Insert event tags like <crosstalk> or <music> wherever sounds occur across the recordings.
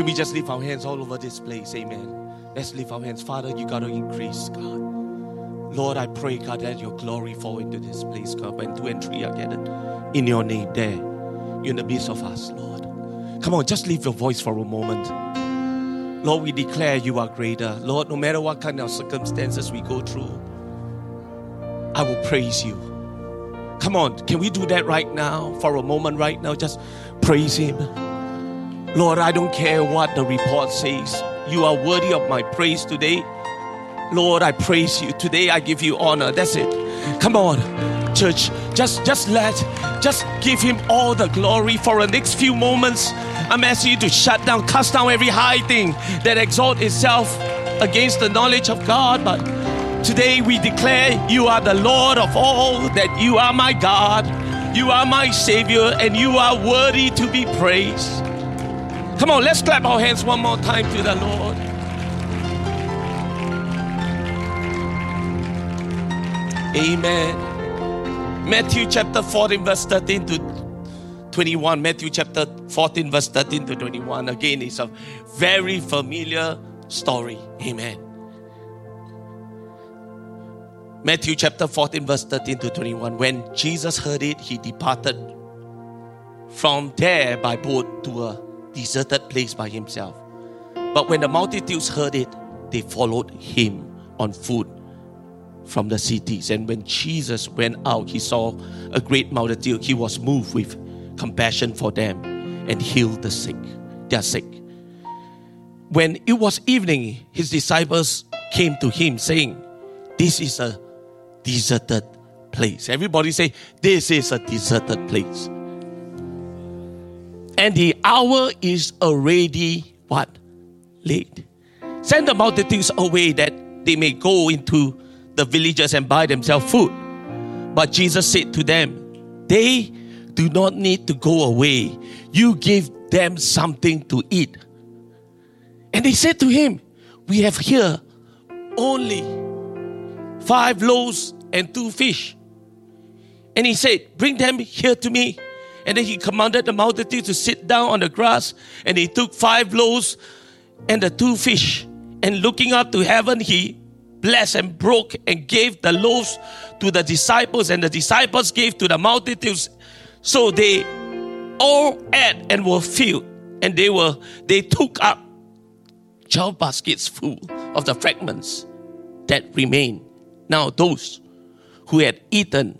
Can we just lift our hands all over this place? Amen. Let's lift our hands. Father, you got to increase, God. Lord, I pray, God, that your glory fall into this place, God. When two and three are gathered in your name there, you're in the midst of us, Lord. Come on, just leave your voice for a moment. Lord, we declare you are greater. Lord, no matter what kind of circumstances we go through, I will praise you. Come on, can we do that right now for a moment, right now? Just praise Him. Lord, I don't care what the report says. You are worthy of my praise today. Lord, I praise you. Today I give you honor. That's it. Come on, church. Just just let, just give him all the glory for the next few moments. I'm asking you to shut down, cast down every high thing that exalt itself against the knowledge of God. But today we declare you are the Lord of all, that you are my God, you are my Savior, and you are worthy to be praised. Come on, let's clap our hands one more time to the Lord. Amen. Matthew chapter 14, verse 13 to 21. Matthew chapter 14, verse 13 to 21. Again, it's a very familiar story. Amen. Matthew chapter 14, verse 13 to 21. When Jesus heard it, he departed from there by boat to a deserted place by himself. But when the multitudes heard it, they followed him on foot from the cities. And when Jesus went out, he saw a great multitude. He was moved with compassion for them and healed the sick. They are sick. When it was evening, his disciples came to him saying, This is a deserted place. Everybody say, This is a deserted place. And the hour is already what? Late. Send the multitudes away that they may go into the villages and buy themselves food. But Jesus said to them, They do not need to go away. You give them something to eat. And they said to him, We have here only five loaves and two fish. And he said, Bring them here to me. And then he commanded the multitude to sit down on the grass. And he took five loaves and the two fish. And looking up to heaven, he blessed and broke and gave the loaves to the disciples, and the disciples gave to the multitudes. So they all ate and were filled, and they were they took up twelve baskets full of the fragments that remained. Now those who had eaten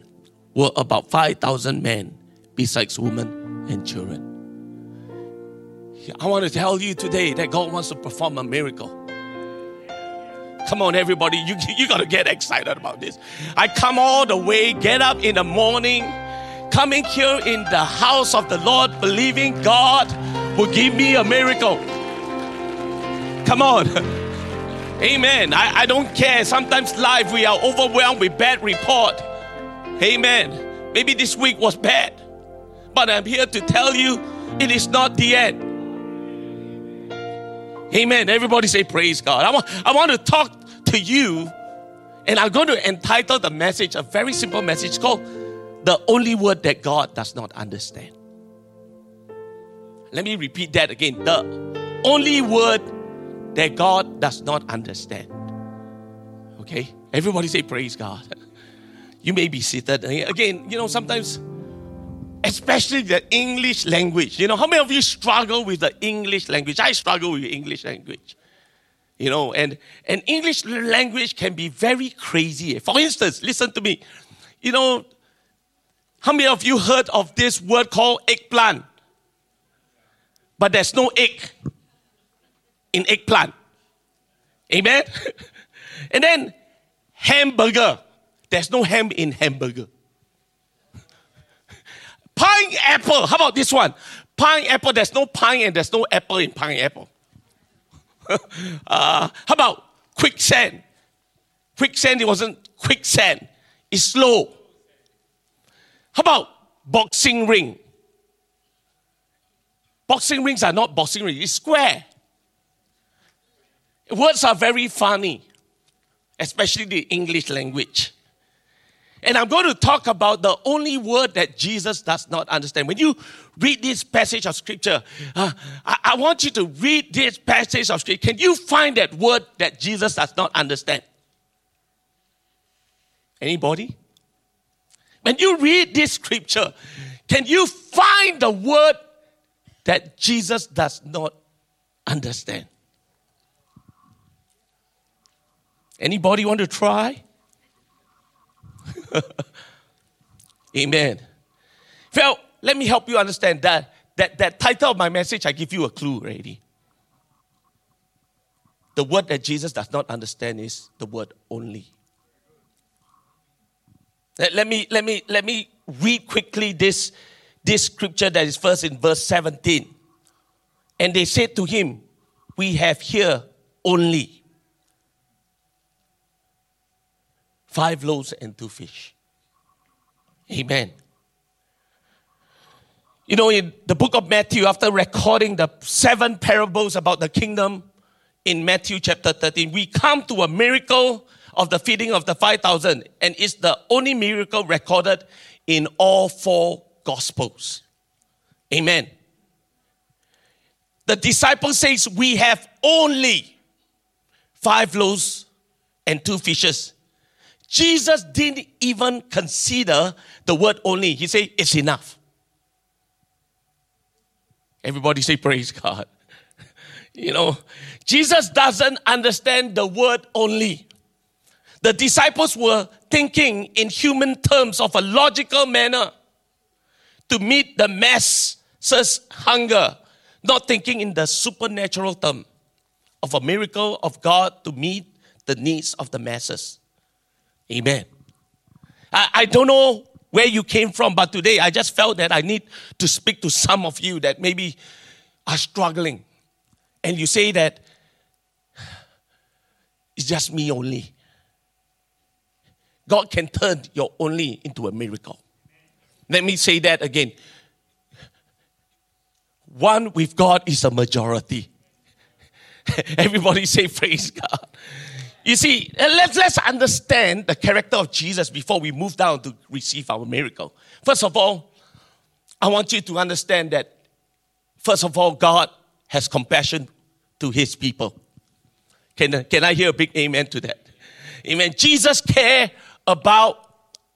were about five thousand men, besides women and children. I want to tell you today that God wants to perform a miracle. Come on, everybody, you, you got to get excited about this. I come all the way, get up in the morning, coming here in the house of the Lord, believing God will give me a miracle. Come on. <laughs> Amen. I, I don't care. Sometimes life we are overwhelmed with bad report. Amen. Maybe this week was bad. But I'm here to tell you it is not the end. Amen. Everybody say praise God. I want, I want to talk to you, and I'm going to entitle the message a very simple message called The Only Word That God Does Not Understand. Let me repeat that again. The only word that God does not understand. Okay? Everybody say praise God. <laughs> You may be seated. Again, you know, sometimes, especially the English language. You know, how many of you struggle with the English language? I struggle with English language you know, and, and English language can be very crazy. For instance, listen to me. You know, how many of you heard of this word called eggplant? But there's no egg in eggplant. Amen? <laughs> and then hamburger. There's no ham in hamburger. Pineapple. How about this one? Pineapple. There's no pine and there's no apple in pineapple. <laughs> uh, how about quicksand? Quicksand, it wasn't quicksand, it's slow. How about boxing ring? Boxing rings are not boxing rings, it's square. Words are very funny, especially the English language. And I'm going to talk about the only word that Jesus does not understand. When you read this passage of scripture, uh, I, I want you to read this passage of scripture. Can you find that word that Jesus does not understand? Anybody? When you read this scripture, can you find the word that Jesus does not understand? Anybody want to try? <laughs> Amen. Well, let me help you understand that, that that title of my message, I give you a clue already. The word that Jesus does not understand is the word only. Let, let me let me let me read quickly this, this scripture that is first in verse 17. And they said to him, We have here only five loaves and two fish. Amen. You know, in the book of Matthew, after recording the seven parables about the kingdom in Matthew chapter 13, we come to a miracle of the feeding of the 5,000, and it's the only miracle recorded in all four gospels. Amen. The disciple says, We have only five loaves and two fishes. Jesus didn't even consider the word only. He said, It's enough. Everybody say, Praise God. <laughs> you know, Jesus doesn't understand the word only. The disciples were thinking in human terms of a logical manner to meet the masses' hunger, not thinking in the supernatural term of a miracle of God to meet the needs of the masses. Amen. I, I don't know where you came from, but today I just felt that I need to speak to some of you that maybe are struggling. And you say that it's just me only. God can turn your only into a miracle. Let me say that again. One with God is a majority. <laughs> Everybody say, Praise God. You see, uh, let's, let's understand the character of Jesus before we move down to receive our miracle. First of all, I want you to understand that, first of all, God has compassion to his people. Can, can I hear a big amen to that? Amen. Jesus care about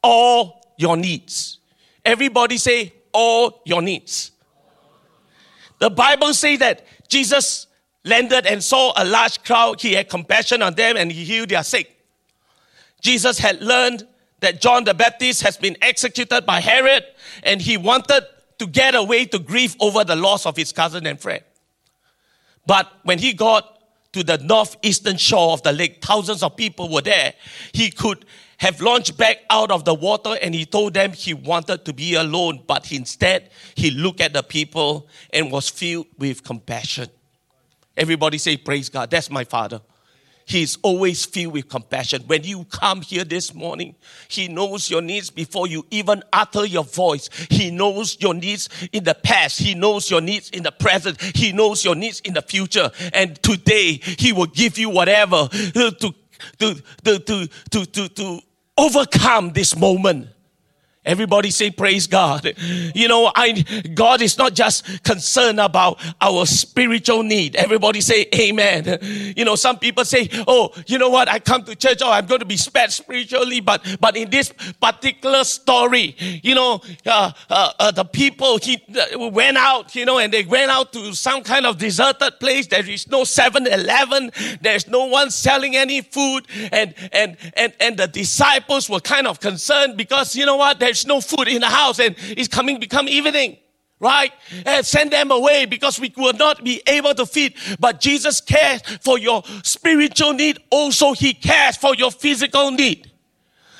all your needs. Everybody say all your needs. The Bible say that Jesus landed and saw a large crowd. He had compassion on them and he healed their sick. Jesus had learned that John the Baptist has been executed by Herod and he wanted to get away to grieve over the loss of his cousin and friend. But when he got to the northeastern shore of the lake, thousands of people were there. He could have launched back out of the water and he told them he wanted to be alone, but instead he looked at the people and was filled with compassion. Everybody say, Praise God. That's my father. He's always filled with compassion. When you come here this morning, He knows your needs before you even utter your voice. He knows your needs in the past. He knows your needs in the present. He knows your needs in the future. And today, He will give you whatever to, to, to, to, to, to, to overcome this moment. Everybody say praise God. You know, I, God is not just concerned about our spiritual need. Everybody say amen. You know, some people say, oh, you know what? I come to church. Oh, I'm going to be spared spiritually. But, but in this particular story, you know, uh, uh, uh, the people, he uh, went out, you know, and they went out to some kind of deserted place. There is no 7-Eleven. There's no one selling any food. And, and, and, and the disciples were kind of concerned because, you know what? There's there's no food in the house and it's coming become evening right? And send them away because we will not be able to feed. But Jesus cares for your spiritual need. Also, He cares for your physical need.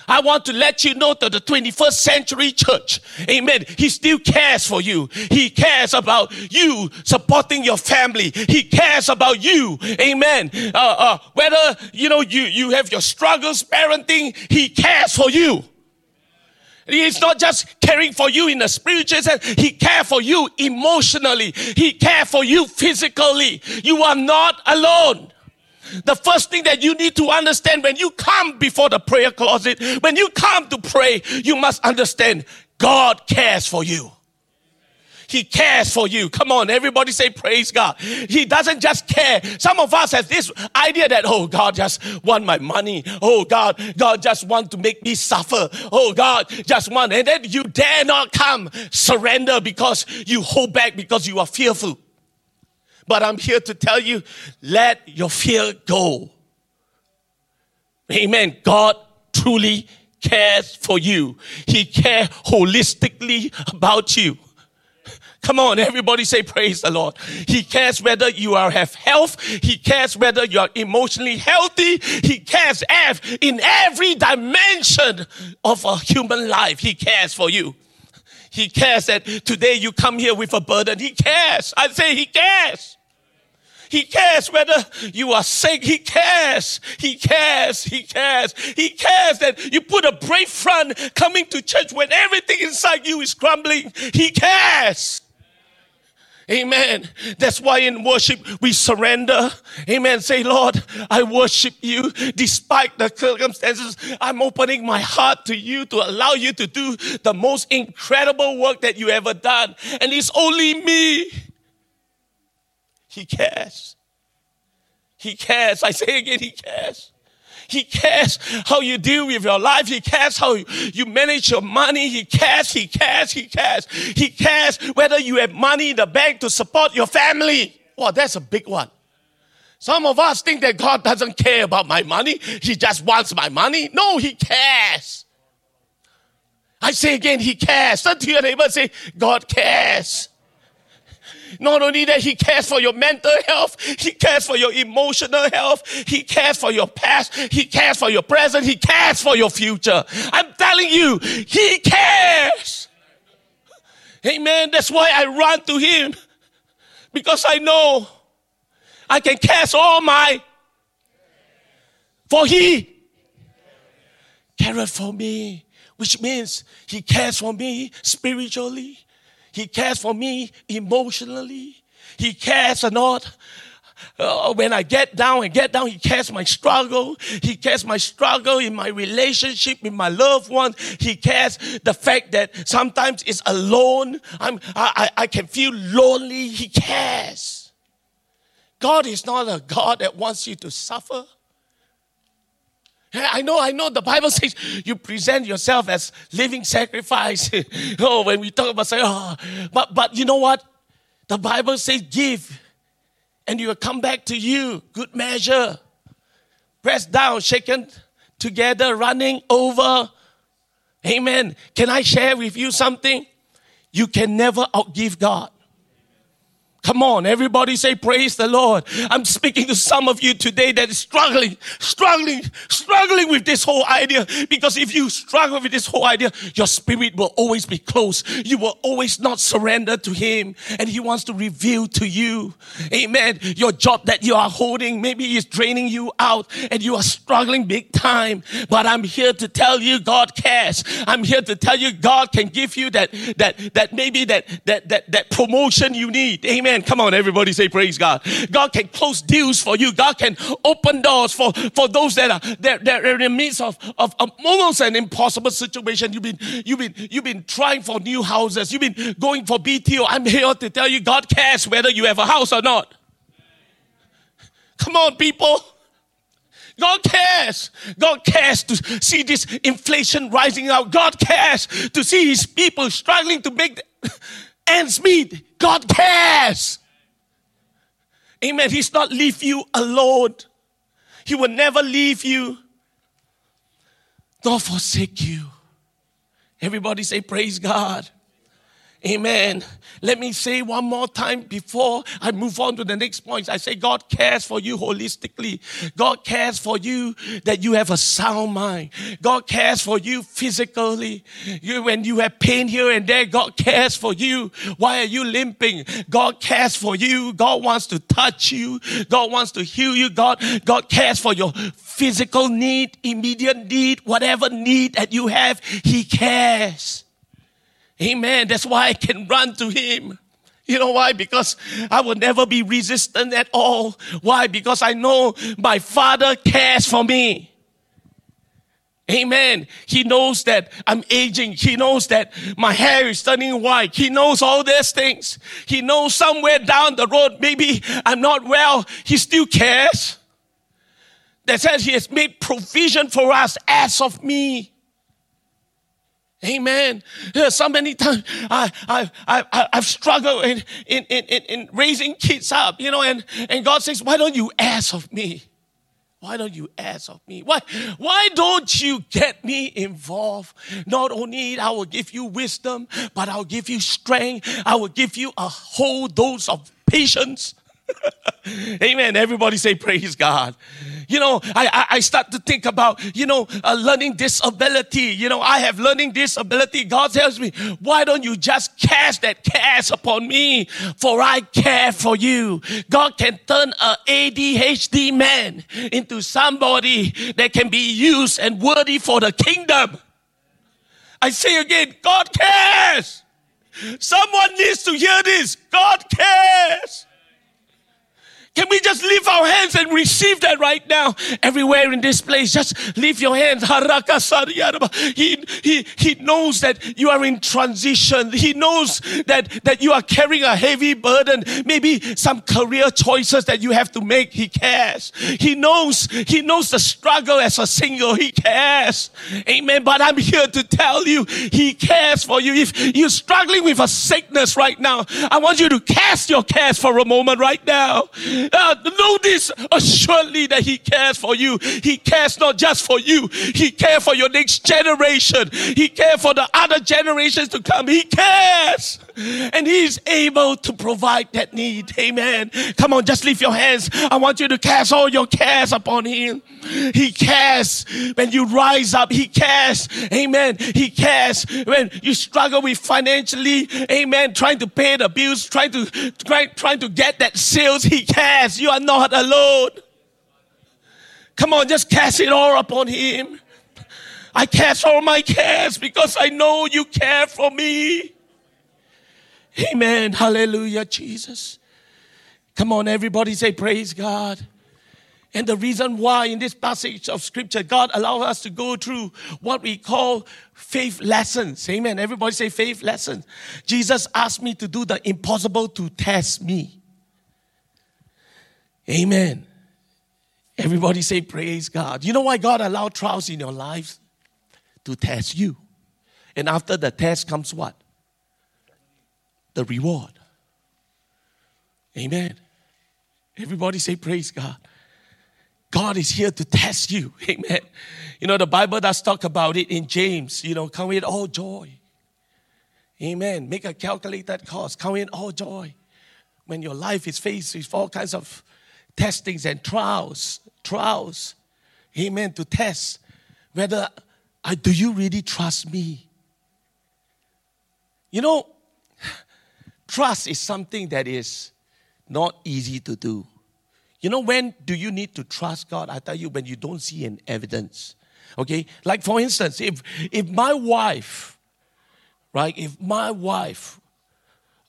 I want to let you know that the 21st century church, amen, He still cares for you. He cares about you supporting your family. He cares about you, amen. Uh, uh, whether, you know, you, you have your struggles parenting, He cares for you. He's not just caring for you in a spiritual sense. He cares for you emotionally. He cares for you physically. You are not alone. The first thing that you need to understand when you come before the prayer closet, when you come to pray, you must understand God cares for you. He cares for you. Come on, everybody say praise God. He doesn't just care. Some of us have this idea that, oh, God just want my money. Oh, God, God just want to make me suffer. Oh, God just want, and then you dare not come surrender because you hold back because you are fearful. But I'm here to tell you, let your fear go. Amen. God truly cares for you. He cares holistically about you. Come on, everybody say praise the Lord. He cares whether you are have health. He cares whether you are emotionally healthy. He cares in every dimension of a human life. He cares for you. He cares that today you come here with a burden. He cares. I say he cares. He cares whether you are sick. He cares. He cares. He cares. He cares that you put a brave front coming to church when everything inside you is crumbling. He cares. Amen. That's why in worship we surrender. Amen. Say, Lord, I worship you despite the circumstances. I'm opening my heart to you to allow you to do the most incredible work that you ever done. And it's only me. He cares. He cares. I say again, He cares. He cares how you deal with your life. He cares how you manage your money. He cares, he cares, he cares. He cares whether you have money in the bank to support your family. Well, that's a big one. Some of us think that God doesn't care about my money. He just wants my money. No, he cares. I say again, he cares. Turn to your neighbor say, God cares. Not only that, He cares for your mental health, He cares for your emotional health, He cares for your past, He cares for your present, He cares for your future. I'm telling you, He cares. Amen. That's why I run to Him because I know I can cast all my, for He cared for me, which means He cares for me spiritually. He cares for me emotionally. He cares a lot. Uh, when I get down and get down, he cares my struggle. He cares my struggle in my relationship with my loved ones. He cares the fact that sometimes it's alone. I'm, I, I can feel lonely. He cares. God is not a God that wants you to suffer. I know, I know. The Bible <laughs> says you present yourself as living sacrifice. <laughs> oh, when we talk about say, oh, but but you know what? The Bible says give, and you will come back to you. Good measure, pressed down, shaken together, running over. Amen. Can I share with you something? You can never outgive God. Come on, everybody say praise the Lord. I'm speaking to some of you today that is struggling, struggling, struggling with this whole idea. Because if you struggle with this whole idea, your spirit will always be closed. You will always not surrender to Him. And He wants to reveal to you, Amen. Your job that you are holding maybe is draining you out and you are struggling big time. But I'm here to tell you God cares. I'm here to tell you God can give you that, that, that maybe that, that, that, that promotion you need. Amen Amen. Come on, everybody say praise God. God can close deals for you. God can open doors for, for those that are they're, they're in the midst of, of, of almost an impossible situation. You've been you've been you've been trying for new houses. You've been going for BTO. I'm here to tell you God cares whether you have a house or not. Come on, people. God cares. God cares to see this inflation rising out. God cares to see his people struggling to make ends meet. God cares. Amen. He's not leave you alone. He will never leave you nor forsake you. Everybody say, Praise God. Amen. Let me say one more time before I move on to the next point. I say God cares for you holistically. God cares for you that you have a sound mind. God cares for you physically. You, when you have pain here and there, God cares for you. Why are you limping? God cares for you. God wants to touch you. God wants to heal you. God, God cares for your physical need, immediate need, whatever need that you have. He cares. Amen. That's why I can run to Him. You know why? Because I will never be resistant at all. Why? Because I know my Father cares for me. Amen. He knows that I'm aging. He knows that my hair is turning white. He knows all these things. He knows somewhere down the road, maybe I'm not well. He still cares. That says he has made provision for us as of me. Amen. So many times I, I, I, I've struggled in, in, in, in raising kids up, you know, and, and God says, why don't you ask of me? Why don't you ask of me? Why, why don't you get me involved? Not only I will give you wisdom, but I'll give you strength. I will give you a whole dose of patience. <laughs> Amen. Everybody say praise God. You know, I, I, I start to think about, you know, a learning disability. You know, I have learning disability. God tells me, why don't you just cast that cares upon me? For I care for you. God can turn a ADHD man into somebody that can be used and worthy for the kingdom. I say again, God cares. Someone needs to hear this. God cares. Can we just lift our hands and receive that right now? Everywhere in this place, just lift your hands. He, he, he knows that you are in transition. He knows that, that you are carrying a heavy burden. Maybe some career choices that you have to make. He cares. He knows, he knows the struggle as a single. He cares. Amen. But I'm here to tell you, he cares for you. If you're struggling with a sickness right now, I want you to cast your cares for a moment right now. Uh, know this assuredly that He cares for you. He cares not just for you, He cares for your next generation. He cares for the other generations to come. He cares. And He's able to provide that need. Amen. Come on, just lift your hands. I want you to cast all your cares upon Him. He cares when you rise up. He cares. Amen. He cares when you struggle with financially. Amen. Trying to pay the bills, trying to try, trying to get that sales. He cares. You are not alone. Come on, just cast it all upon Him. I cast all my cares because I know you care for me. Amen. Hallelujah, Jesus. Come on, everybody say, Praise God. And the reason why in this passage of scripture, God allows us to go through what we call faith lessons. Amen. Everybody say faith lessons. Jesus asked me to do the impossible to test me. Amen. Everybody say praise God. You know why God allowed trials in your lives? To test you. And after the test comes what? The reward. Amen. Everybody say praise God. God is here to test you. <laughs> Amen. You know, the Bible does talk about it in James. You know, count it all joy. Amen. Make a calculated cost. Count it all joy. When your life is faced with all kinds of testings and trials, trials. Amen. To test whether I do you really trust me? You know, trust is something that is not easy to do. You know, when do you need to trust God? I tell you, when you don't see an evidence. Okay? Like for instance, if if my wife, right, if my wife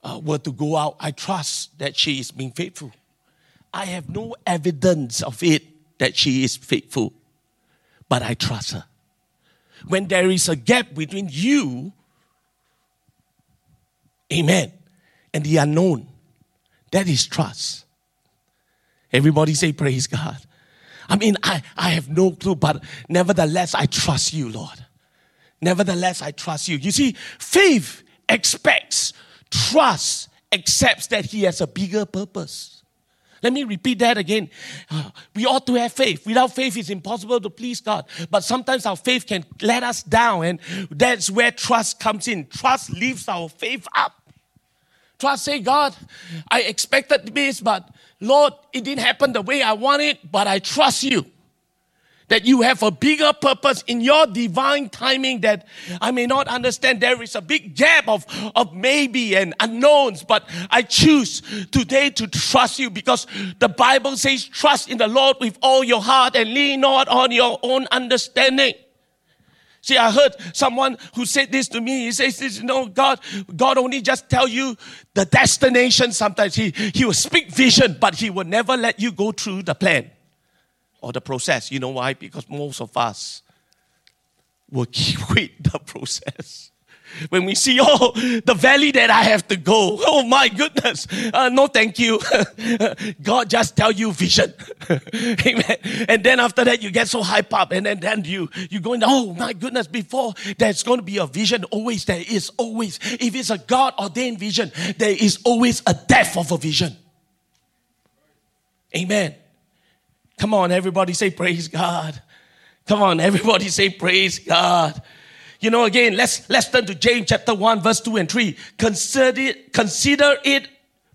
uh, were to go out, I trust that she is being faithful. I have no evidence of it that she is faithful, but I trust her. When there is a gap between you, amen, and the unknown, that is trust. Everybody say, Praise God. I mean, I, I have no clue, but nevertheless, I trust you, Lord. Nevertheless, I trust you. You see, faith expects, trust accepts that He has a bigger purpose. Let me repeat that again. Uh, we ought to have faith. Without faith, it's impossible to please God. But sometimes our faith can let us down, and that's where trust comes in. Trust lifts our faith up. Trust say, God, I expected this, but Lord, it didn't happen the way I wanted, but I trust you. That you have a bigger purpose in your divine timing that I may not understand. There is a big gap of, of maybe and unknowns, but I choose today to trust you because the Bible says, trust in the Lord with all your heart and lean not on your own understanding. See, I heard someone who said this to me. He says, this, you know, God, God only just tell you the destination sometimes. He, he will speak vision, but he will never let you go through the plan or the process. You know why? Because most of us will <laughs> quit the process when we see, oh, the valley that I have to go. Oh my goodness. Uh, no, thank you. <laughs> God just tell you vision. <laughs> Amen. And then after that, you get so hype up and then, then you, you go in, oh my goodness, before there's going to be a vision, always there is always, if it's a God ordained vision, there is always a death of a vision. Amen. Come on, everybody say praise God. Come on, everybody say praise God. You know, again, let's let's turn to James chapter 1, verse 2 and 3. Consider it, consider it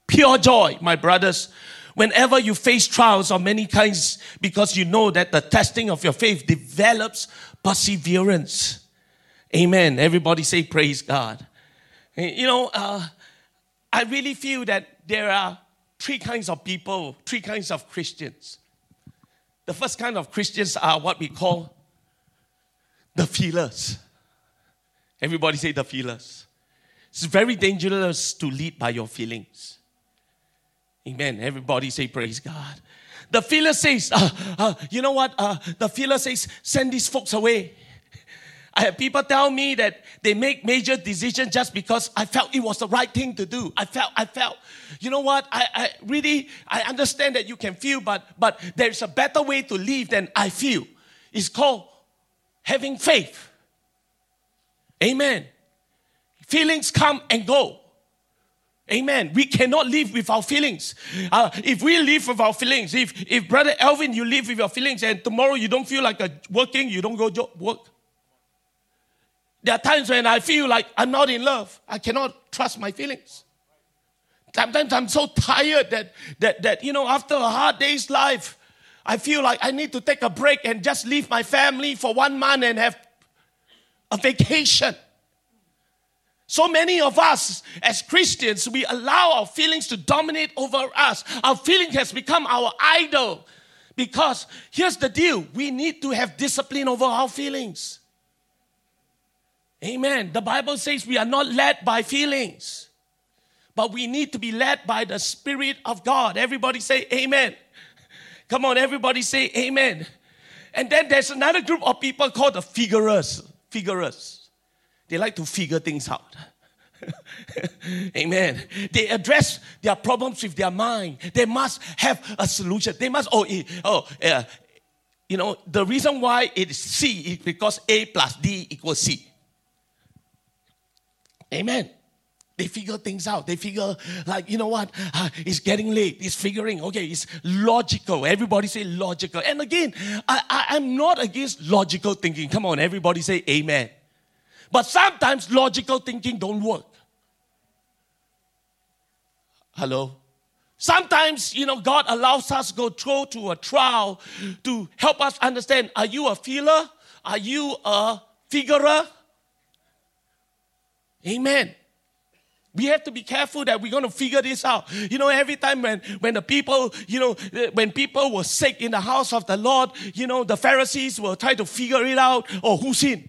pure joy, my brothers, whenever you face trials of many kinds, because you know that the testing of your faith develops perseverance. Amen. Everybody say praise God. You know, uh, I really feel that there are three kinds of people, three kinds of Christians. The first kind of Christians are what we call the feelers. Everybody say the feelers. It's very dangerous to lead by your feelings. Amen. Everybody say praise God. The feeler says, uh, uh, you know what? Uh, the feeler says, send these folks away. I have people tell me that they make major decisions just because I felt it was the right thing to do. I felt, I felt. You know what? I, I really, I understand that you can feel, but, but there's a better way to live than I feel. It's called having faith. Amen. Feelings come and go. Amen. We cannot live with our feelings. Uh, if we live with our feelings, if, if Brother Elvin, you live with your feelings and tomorrow you don't feel like working, you don't go job, work. There are times when I feel like I'm not in love. I cannot trust my feelings. Sometimes I'm so tired that, that, that you know, after a hard day's life, I feel like I need to take a break and just leave my family for one month and have a vacation. So many of us as Christians, we allow our feelings to dominate over us. Our feeling has become our idol. Because here's the deal we need to have discipline over our feelings. Amen. The Bible says we are not led by feelings, but we need to be led by the Spirit of God. Everybody say amen. Come on, everybody say amen. And then there's another group of people called the figurers figurers. They like to figure things out. <laughs> Amen. They address their problems with their mind. They must have a solution. They must, oh, oh, uh, you know, the reason why it is C is because A plus D equals C. Amen. They figure things out. They figure, like, you know what? Uh, it's getting late. It's figuring, okay, it's logical. Everybody say logical. And again, I, I, I'm not against logical thinking. Come on, everybody say amen. But sometimes logical thinking don't work. Hello? Sometimes, you know, God allows us to go through to a trial to help us understand are you a feeler? Are you a figurer? Amen. We have to be careful that we're going to figure this out. You know, every time when, when the people, you know, when people were sick in the house of the Lord, you know, the Pharisees will try to figure it out. Oh, who sinned?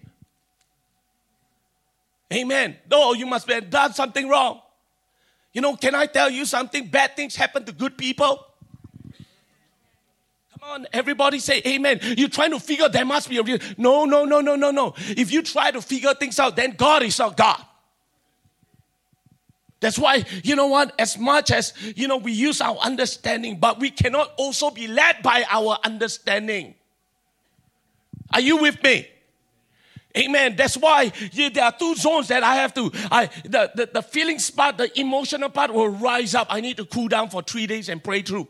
Amen. No, you must have done something wrong. You know, can I tell you something? Bad things happen to good people. Come on, everybody say amen. You're trying to figure there must be a real. No, no, no, no, no, no. If you try to figure things out, then God is not God. That's why, you know what, as much as, you know, we use our understanding, but we cannot also be led by our understanding. Are you with me? Amen. That's why there are two zones that I have to. I the, the, the feelings part, the emotional part will rise up. I need to cool down for three days and pray through.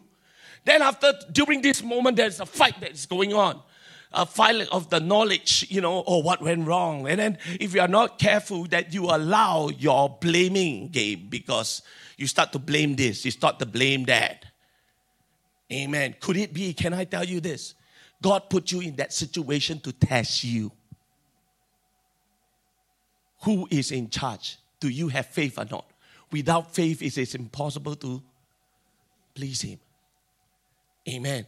Then after during this moment, there's a fight that's going on a file of the knowledge, you know, or what went wrong. And then if you are not careful, that you allow your blaming game because you start to blame this, you start to blame that. Amen. Could it be, can I tell you this? God put you in that situation to test you. Who is in charge? Do you have faith or not? Without faith, it is impossible to please Him. Amen.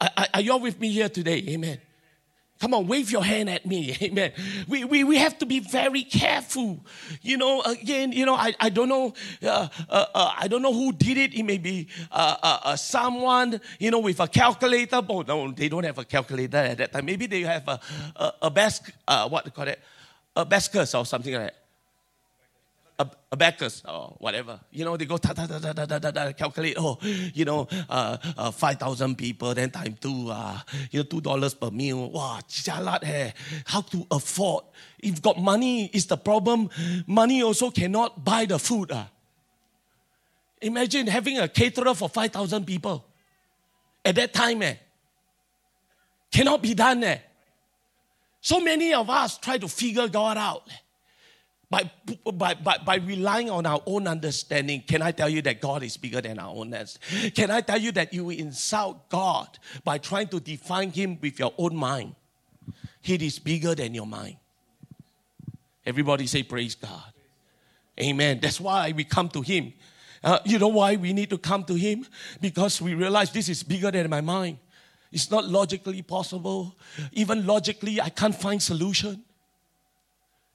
Are, are, are you all with me here today? Amen. Come on, wave your hand at me. <laughs> Amen. We, we, we have to be very careful. You know, again, you know, I, I don't know, uh, uh, uh, I don't know who did it. It may be uh, uh, uh, someone, you know, with a calculator. Oh, no, they don't have a calculator at that time. Maybe they have a, a, a best, what do you call it? A Abacus or something like that abacus or whatever. You know, they go ta ta ta ta ta ta ta calculate. Oh, you know, uh, uh, five thousand people then time two. Uh, you know, two dollars per meal. Wow, jalat hai. How to afford? If got money is the problem. Money also cannot buy the food. Uh. Imagine having a caterer for five thousand people. At that time, eh, cannot be done. Eh. So many of us try to figure God out. Eh by, by, by, by relying on our own understanding, can I tell you that God is bigger than our own understanding? Can I tell you that you insult God by trying to define Him with your own mind? He is bigger than your mind. Everybody say, Praise God. Amen. That's why we come to Him. Uh, you know why we need to come to Him? Because we realize this is bigger than my mind. It's not logically possible. Even logically, I can't find solution.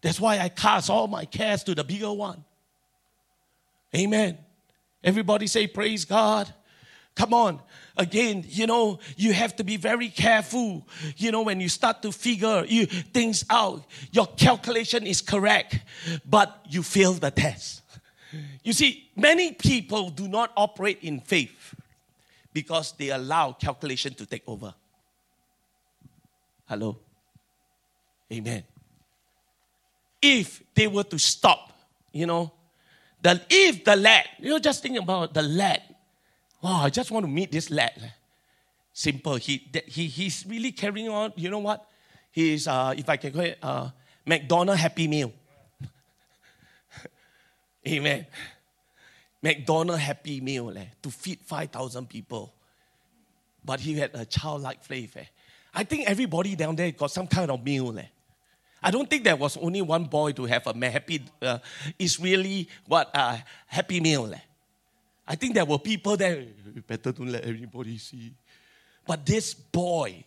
That's why I cast all my cares to the bigger one. Amen. Everybody say, Praise God. Come on. Again, you know, you have to be very careful. You know, when you start to figure you, things out, your calculation is correct, but you fail the test. You see, many people do not operate in faith because they allow calculation to take over. Hello? Amen if they were to stop, you know, the, if the lad, you know, just think about the lad. Wow, I just want to meet this lad. Simple. He, he, he's really carrying on, you know what? He's, uh, if I can call it, uh, McDonald Happy Meal. <laughs> Amen. McDonald Happy Meal eh, to feed 5,000 people. But he had a childlike faith. Eh. I think everybody down there got some kind of meal. Eh. I don't think there was only one boy to have a happy, uh, it's really what a uh, happy meal. Eh? I think there were people there, better don't let everybody see. But this boy,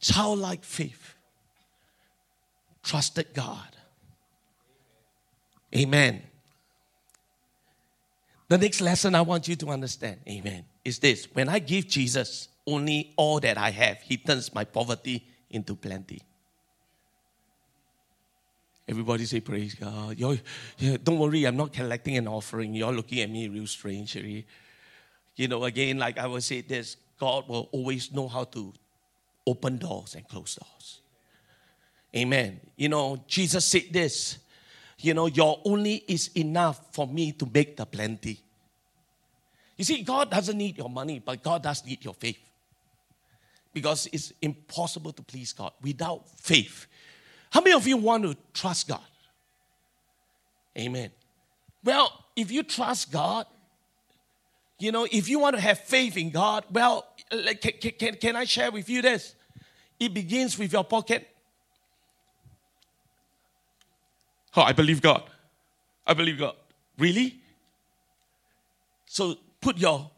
childlike faith, trusted God. Amen. The next lesson I want you to understand, amen, is this. When I give Jesus only all that I have, he turns my poverty into plenty. Everybody say, Praise God. Yeah, don't worry, I'm not collecting an offering. You're looking at me real strangely. Eh? You know, again, like I will say this God will always know how to open doors and close doors. Amen. You know, Jesus said this, you know, your only is enough for me to make the plenty. You see, God doesn't need your money, but God does need your faith. Because it's impossible to please God without faith. How many of you want to trust God? Amen. Well, if you trust God, you know, if you want to have faith in God, well, can, can, can I share with you this? It begins with your pocket. Oh, I believe God. I believe God. Really? So put your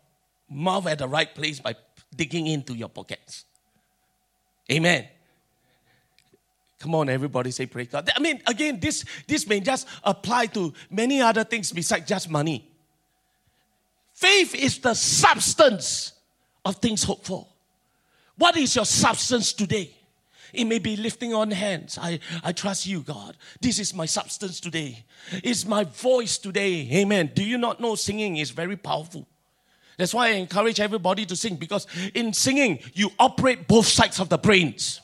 mouth at the right place by digging into your pockets. Amen. Come on, everybody say praise God. I mean, again, this, this may just apply to many other things besides just money. Faith is the substance of things hoped for. What is your substance today? It may be lifting on hands. I, I trust you, God. This is my substance today. It's my voice today. Amen. Do you not know singing is very powerful? That's why I encourage everybody to sing because in singing, you operate both sides of the brains.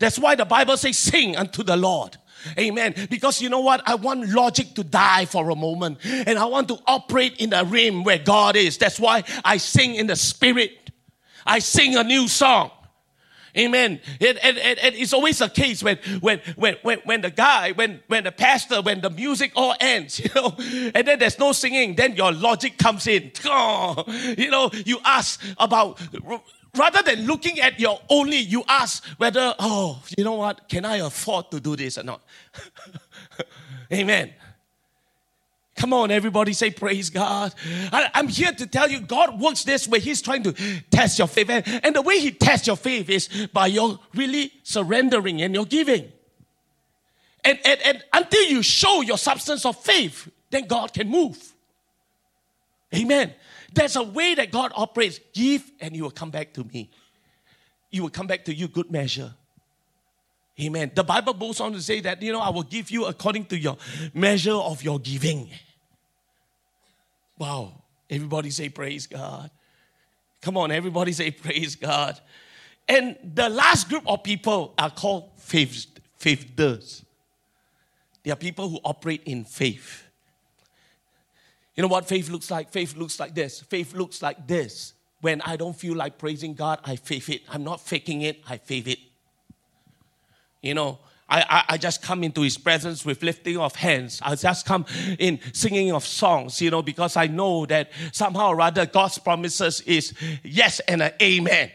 That's why the Bible says, sing unto the Lord. Amen. Because you know what? I want logic to die for a moment. And I want to operate in the realm where God is. That's why I sing in the spirit. I sing a new song. Amen. It, it, it, it's always a case when, when, when, when, when the guy, when, when the pastor, when the music all ends, <laughs> you know, and then there's no singing, then your logic comes in. <laughs> You know, you ask about rather than looking at your only, you ask whether, oh, you know what, can I afford to do this or not? <laughs> Amen. Come on, everybody say praise God. I, am here to tell you God works this way. He's trying to test your faith. And, and the way He tests your faith is by your really surrendering and your giving. And, and, and until you show your substance of faith, then God can move. Amen. There's a way that God operates. Give and He will come back to me. He will come back to you, good measure. Amen. The Bible goes on to say that, you know, I will give you according to your measure of your giving. Wow. Everybody say praise God. Come on, everybody say praise God. And the last group of people are called faith, faithers. They are people who operate in faith. You know what faith looks like? Faith looks like this. Faith looks like this. When I don't feel like praising God, I faith it. I'm not faking it, I faith it. You know, I, I, I, just come into his presence with lifting of hands. I just come in singing of songs, you know, because I know that somehow or rather God's promises is yes and an amen.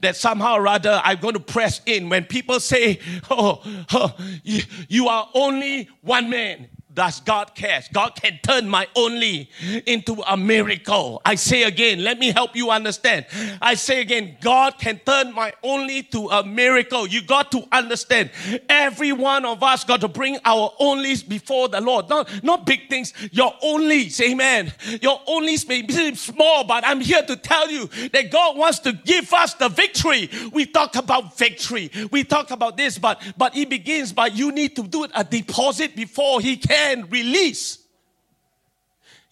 That somehow or rather I'm going to press in when people say, oh, oh you, you are only one man. Does God cares? God can turn my only into a miracle. I say again, let me help you understand. I say again, God can turn my only to a miracle. You got to understand. Every one of us got to bring our onlys before the Lord. Not, not big things, your onlys. Amen. Your onlys may be small, but I'm here to tell you that God wants to give us the victory. We talk about victory. We talk about this, but but it begins by you need to do a deposit before He can can release.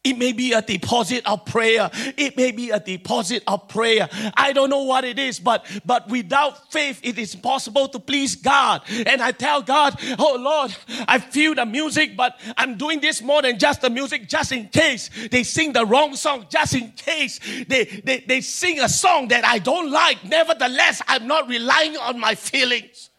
It may be a deposit of prayer. It may be a deposit of prayer. I don't know what it is, but but without faith, it is impossible to please God. And I tell God, oh Lord, I feel the music, but I'm doing this more than just the music, just in case they sing the wrong song, just in case they, they, they sing a song that I don't like. Nevertheless, I'm not relying on my feelings.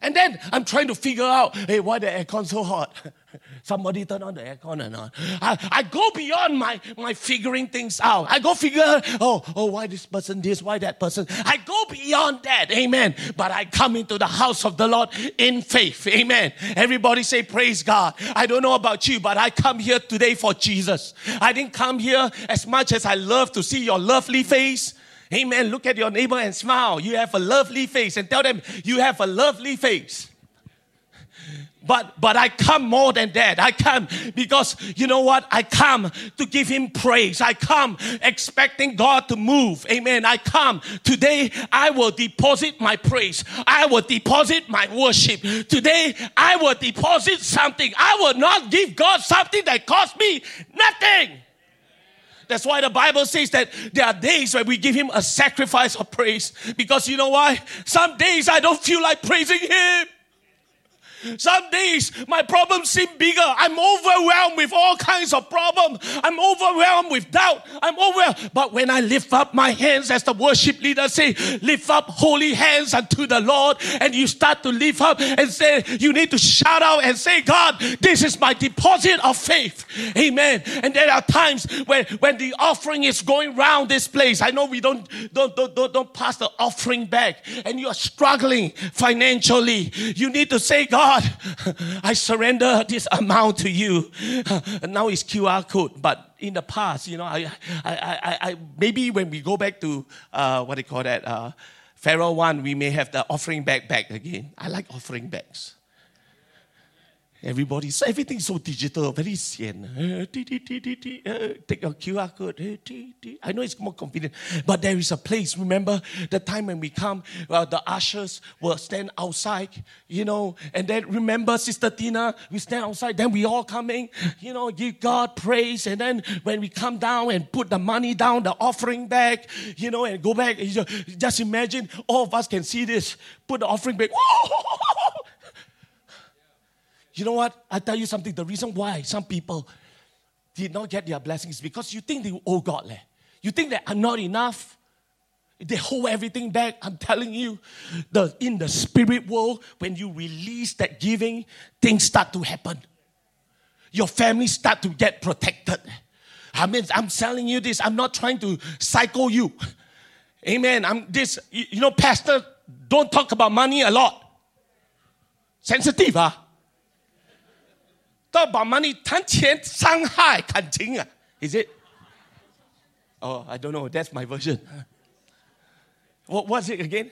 And then I'm trying to figure out, hey, why the aircon so hot? <laughs> Somebody turn on the aircon or not. I, I go beyond my, my figuring things out. I go figure, oh, oh, why this person this, why that person. I go beyond that. Amen. But I come into the house of the Lord in faith. Amen. Everybody say, praise God. I don't know about you, but I come here today for Jesus. I didn't come here as much as I love to see your lovely face. Amen. Look at your neighbor and smile. You have a lovely face and tell them you have a lovely face. But but I come more than that. I come because you know what? I come to give him praise. I come expecting God to move. Amen. I come today I will deposit my praise. I will deposit my worship. Today I will deposit something. I will not give God something that cost me nothing. That's why the Bible says that there are days where we give Him a sacrifice of praise. Because you know why? Some days I don't feel like praising Him. Some days my problems seem bigger. I'm overwhelmed with all kinds of problems. I'm overwhelmed with doubt. I'm overwhelmed. But when I lift up my hands, as the worship leader say, lift up holy hands unto the Lord, and you start to lift up and say, you need to shout out and say, God, this is my deposit of faith. Amen. And there are times when, when the offering is going round this place. I know we don't don't don't don't, don't pass the offering back, and you are struggling financially. You need to say, God. God, I surrender this amount to you. Now it's QR code, but in the past, you know, I, I, I, I maybe when we go back to uh, what do you call that, uh, Pharaoh one, we may have the offering bag back again. I like offering bags. Everybody, so everything's so digital, very sian. Uh, take your QR code. Eh, I know it's more convenient, but there is a place. Remember the time when we come, well, the ushers will stand outside, you know, and then remember Sister Tina, we stand outside, then we all coming, you know, give God praise, and then when we come down and put the money down, the offering bag, you know, and go back, just imagine all of us can see this, put the offering bag. <laughs> You know what? I tell you something. The reason why some people did not get their blessings because you think they owe God. Leh. You think that I'm not enough. They hold everything back. I'm <laughs> telling you, the, in the spirit world, when you release that giving, things start to happen. Your family start to get protected. I mean, I'm telling you this. I'm not trying to psycho you. Amen. I'm this. You know, pastor, don't talk about money a lot. Sensitive, huh? talk about money, 谈钱伤害感情啊. Is it? Oh, I don't know. That's my version. What was it again?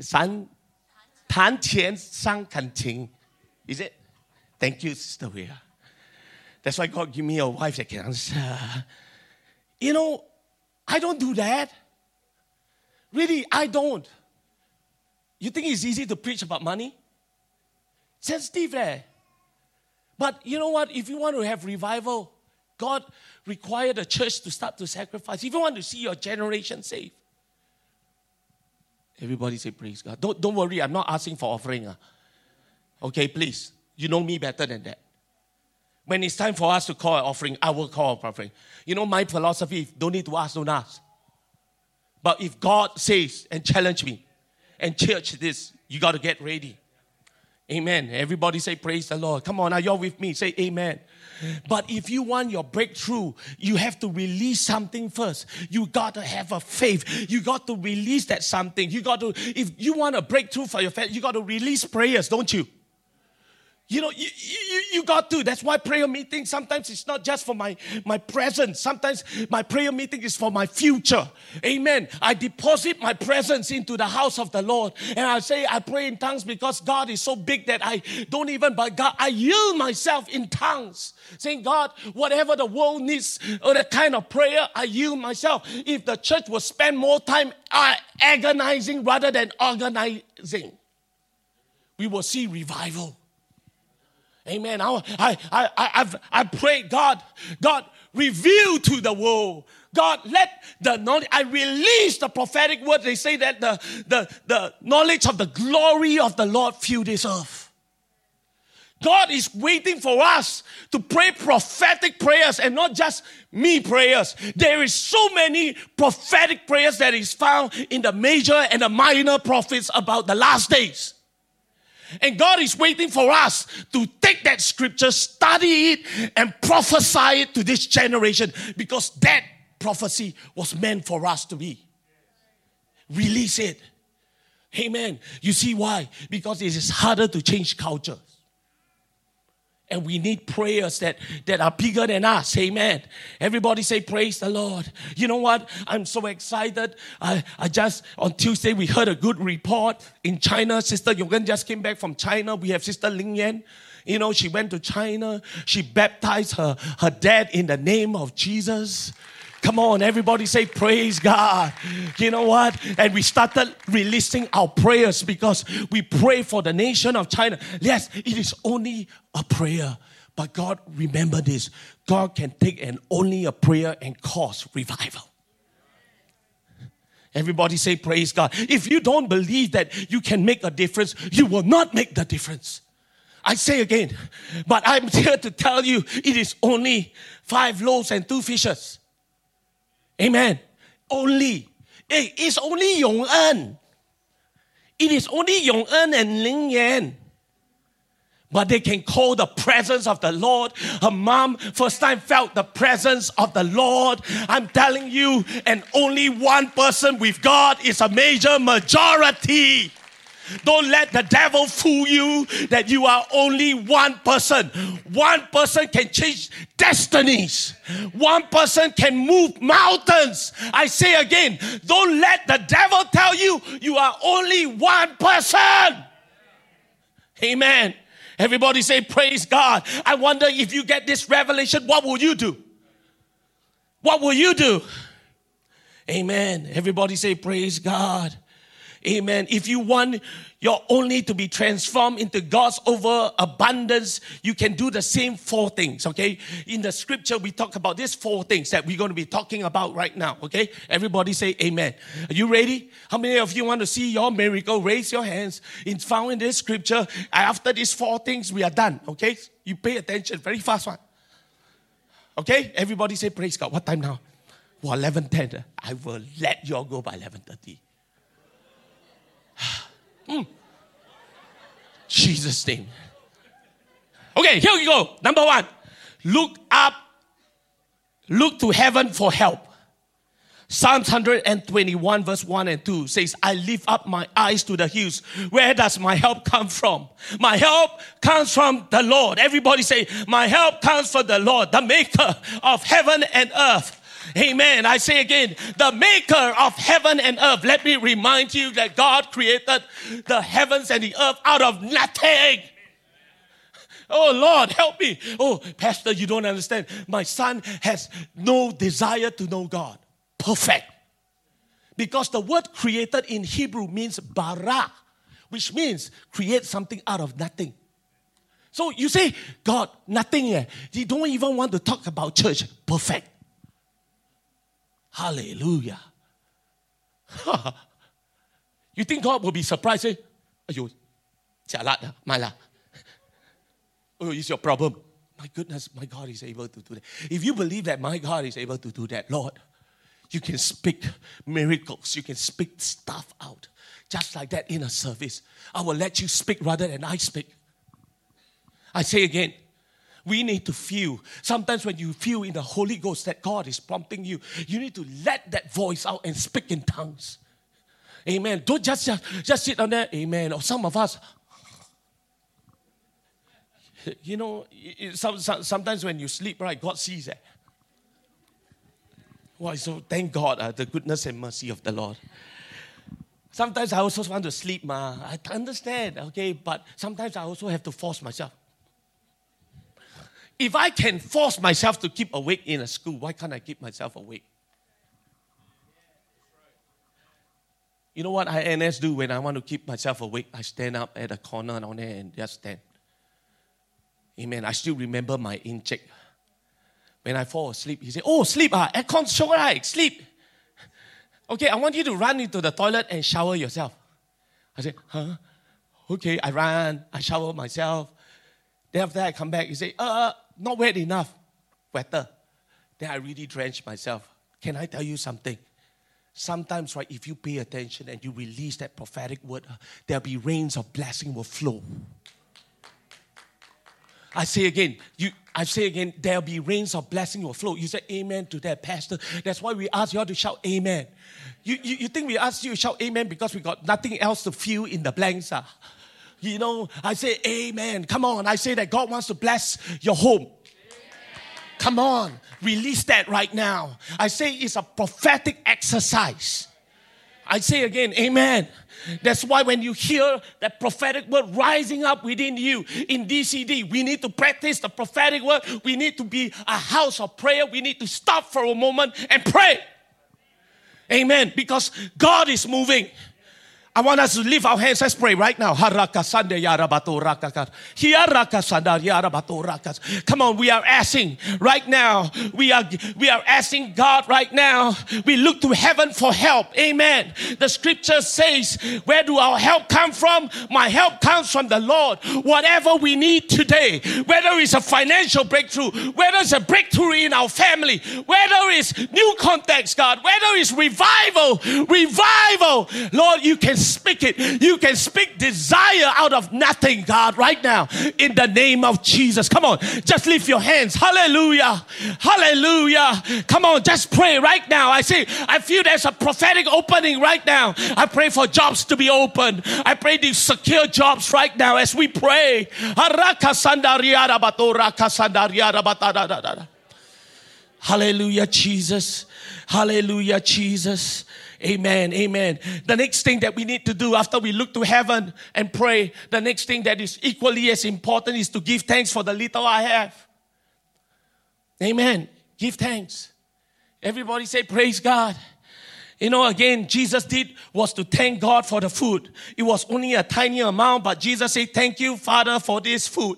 三谈钱伤感情. Is it? Thank you, Sister Wea. That's why God give me a wife that can answer. You know, I don't do that. Really, I don't. You think it's easy to preach about money? Sensitive, eh? But you know what? If you want to have revival, God required the church to start to sacrifice. If you want to see your generation saved, everybody say praise God. Don't, don't worry, I'm not asking for offering. Uh. Okay, please. You know me better than that. When it's time for us to call an offering, I will call an offering. You know my philosophy, don't need to ask, don't ask. But if God says and challenge me, and church this, you got to get ready. Amen. Everybody say, Praise the Lord. Come on, are you all with me? Say, Amen. But if you want your breakthrough, you have to release something first. You got to have a faith. You got to release that something. You got to, if you want a breakthrough for your faith, you got to release prayers, don't you? You know, you, you, you got to. That's why prayer meeting sometimes it's not just for my, my present. Sometimes my prayer meeting is for my future. Amen. I deposit my presence into the house of the Lord. And I say, I pray in tongues because God is so big that I don't even, but God, I yield myself in tongues. Saying, God, whatever the world needs, or the kind of prayer, I yield myself. If the church will spend more time uh, agonizing rather than organizing, we will see revival. Amen. I, I, I, I've, I pray, God, God, reveal to the world. God, let the knowledge, I release the prophetic word. They say that the, the, the knowledge of the glory of the Lord fill this earth. God is waiting for us to pray prophetic prayers and not just me prayers. There is so many prophetic prayers that is found in the major and the minor prophets about the last days. And God is waiting for us to take that scripture, study it, and prophesy it to this generation because that prophecy was meant for us to be. Release it. Amen. You see why? Because it is harder to change culture. And we need prayers that, that are bigger than us. Amen. Everybody say, Praise the Lord. You know what? I'm so excited. I, I just, on Tuesday, we heard a good report in China. Sister Yong En just came back from China. We have Sister Ling Yan. You know, she went to China. She baptized her, her dad in the name of Jesus. Come on, everybody say praise God. You know what? And we started releasing our prayers because we pray for the nation of China. Yes, it is only a prayer. But God, remember this God can take an only a prayer and cause revival. Everybody say, Praise God. If you don't believe that you can make a difference, you will not make the difference. I say again, but I'm <laughs> here to tell you it is only five loaves and two fishes. Amen. Only. Hey, It is only Yong En. It is only Yong En and Ling Yan. But they can call the presence of the Lord. Her mom first time felt the presence of the Lord. I'm telling you, and only one person with God is a major majority. Don't let the devil fool you that you are only one person. One person can change destinies. One person can move mountains. I say again, don't let the devil tell you you are only one person. Amen. Everybody say, Praise God. I wonder if you get this revelation, what will you do? What will you do? Amen. Everybody say, Praise God. Amen. If you want your only to be transformed into God's overabundance, you can do the same four things, okay? In the scripture, we talk about these four things that we're going to be talking about right now, okay? Everybody say amen. Are you ready? How many of you want to see your miracle? Raise your hands. It's found in this scripture. After these four things, we are done, okay? You pay attention. Very fast one. Okay? Everybody say praise God. What time now? Well, 11.10. I will let you all go by 11.30. mm. Jesus' name. Okay, here we go. Number one, look up, look to heaven for help. Psalms 121, verse 1 and 2 says, I lift up my eyes to the hills. Where does my help come from? My help comes from the Lord. Everybody say, My help comes from the Lord, the maker of heaven and earth. Amen. I say again, the maker of heaven and earth. Let me remind you that God created the heavens and the earth out of nothing. Oh Lord, help me. Oh, Pastor, you don't understand. My son has no desire to know God. Perfect. Because the word created in Hebrew means bara, which means create something out of nothing. So you say, God, nothing. Eh? You don't even want to talk about church. Perfect. Hallelujah. <laughs> you think God will be surprised? Eh? Ayo, jalat lah, malah. <laughs> Oh, it's your problem. My goodness, my God is able to do that. If you believe that my God is able to do that, Lord, you can speak miracles. You can speak stuff out. Just like that in a service. I will let you speak rather than I speak. I say again, we need to feel. Sometimes when you feel in the Holy Ghost that God is prompting you, you need to let that voice out and speak in tongues. Amen. Don't just, just, just sit on there. Amen. Or some of us, <laughs> you know, some, some, sometimes when you sleep, right, God sees it. Why? So thank God, uh, the goodness and mercy of the Lord. Sometimes I also want to sleep, ma. I understand, okay, but sometimes I also have to force myself. If I can force myself to keep awake in a school, why can't I keep myself awake? You know what I NS do when I want to keep myself awake? I stand up at a corner down there and just stand. Amen. I still remember my encik. When I fall asleep, he said, Oh, sleep, ah, aircon show, right? Sleep. Okay, I want you to run into the toilet and shower yourself. I said, Huh? Okay, I run, I shower myself. Then after that, I come back, he said, Uh, not wet enough, wetter. Then I really drench myself. Can I tell you something? Sometimes, right, if you pay attention and you release that prophetic word, uh, there'll be rains of blessing will flow. I say again, you, I say again, there'll be rains of blessing will flow. You say amen to that, Pastor. That's why we ask you all to shout amen. You, you, you think we ask you to shout amen because we got nothing else to fill in the blanks? Uh? You know, I say amen. Come on, I say that God wants to bless your home. Come on, release that right now. I say it's a prophetic exercise. I say again, amen. That's why when you hear that prophetic word rising up within you in DCD, we need to practice the prophetic word. We need to be a house of prayer. We need to stop for a moment and pray. Amen. Because God is moving. I want us to lift our hands. Let's pray right now. Come on, we are asking right now. We are we are asking God right now. We look to heaven for help. Amen. The scripture says, Where do our help come from? My help comes from the Lord. Whatever we need today, whether it's a financial breakthrough, whether it's a breakthrough in our family, whether it's new contacts, God, whether it's revival, revival, Lord, you can speak it. You can speak desire out of nothing, God, right now, in the name of Jesus. Come on, just lift your hands. Hallelujah. Hallelujah. Come on, just pray right now. I see, I feel there's a prophetic opening right now. I pray for jobs to be open. I pray these secure jobs right now as we pray. Hallelujah, Jesus. Hallelujah, Jesus. Amen. Amen. The next thing that we need to do after we look to heaven and pray, the next thing that is equally as important is to give thanks for the little I have. Amen. Give thanks. Everybody say, Praise God. You know, again, Jesus did was to thank God for the food. It was only a tiny amount, but Jesus said, Thank you, Father, for this food.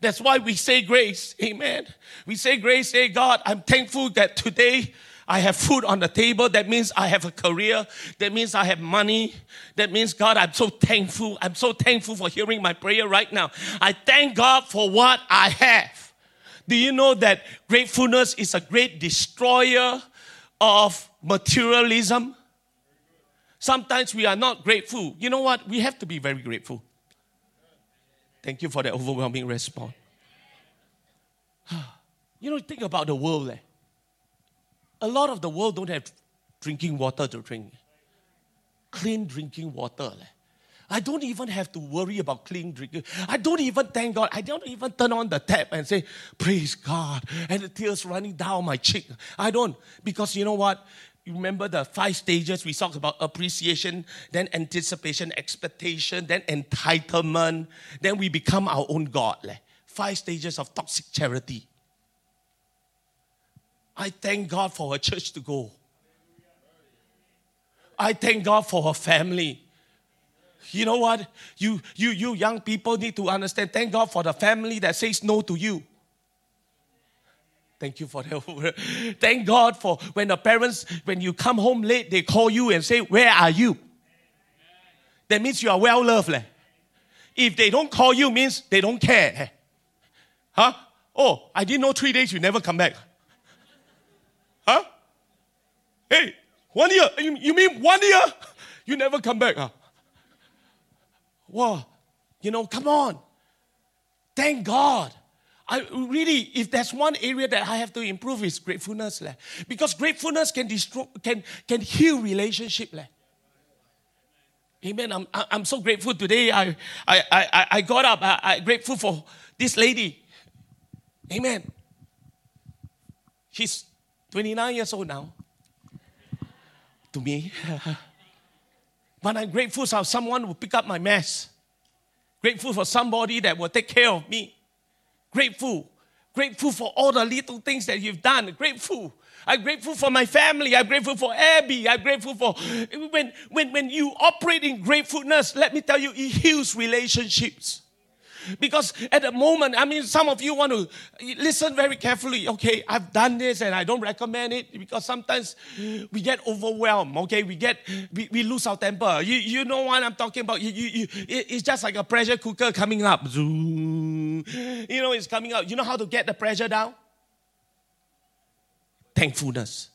That's why we say grace. Amen. We say grace, say, God, I'm thankful that today I have food on the table. That means I have a career. That means I have money. That means, God, I'm so thankful. I'm so thankful for hearing my prayer right now. I thank God for what I have. Do you know that gratefulness is a great destroyer of materialism? Sometimes we are not grateful. You know what? We have to be very grateful. Thank you for that overwhelming response. <sighs> You know, think about the world. Eh? A lot of the world don't have drinking water to drink. Clean drinking water. I don't even have to worry about clean drinking. I don't even thank God. I don't even turn on the tap and say, Praise God, and the tears running down my cheek. I don't. Because you know what? You remember the five stages we talked about appreciation, then anticipation, expectation, then entitlement, then we become our own God. Five stages of toxic charity. I thank God for her church to go. I thank God for her family. You know what? You, you, you young people need to understand. Thank God for the family that says no to you. Thank you for that. <laughs> Thank God for when the parents, when you come home late, they call you and say, Where are you? That means you are well loved. If they don't call you, means they don't care. Eh? Huh? Oh, I didn't know three days you never come back. Huh? Hey, one year. You, you mean one year? You never come back, huh? Wow. You know, come on. Thank God. I really, if there's one area that I have to improve is gratefulness. Leh. Because gratefulness can destroy, can, can heal relationship. Leh. Amen. I'm, I'm so grateful today. I, I, I, I got up. I, I'm grateful for this lady. Amen. She's 29 years old now. To me. <laughs> but I'm grateful for someone who pick up my mess. Grateful for somebody that will take care of me. Grateful. Grateful for all the little things that you've done. Grateful. I'm grateful for my family. I'm grateful for Abby. I'm grateful for when, when, when you operate in gratefulness, let me tell you, it heals relationships. Because at the moment, I mean, some of you want to listen very carefully. Okay, I've done this and I don't recommend it because sometimes we get overwhelmed. Okay, we get we, we lose our temper. You, you know what I'm talking about? You, you, you, it's just like a pressure cooker coming up. You know, it's coming out. You know how to get the pressure down? Thankfulness.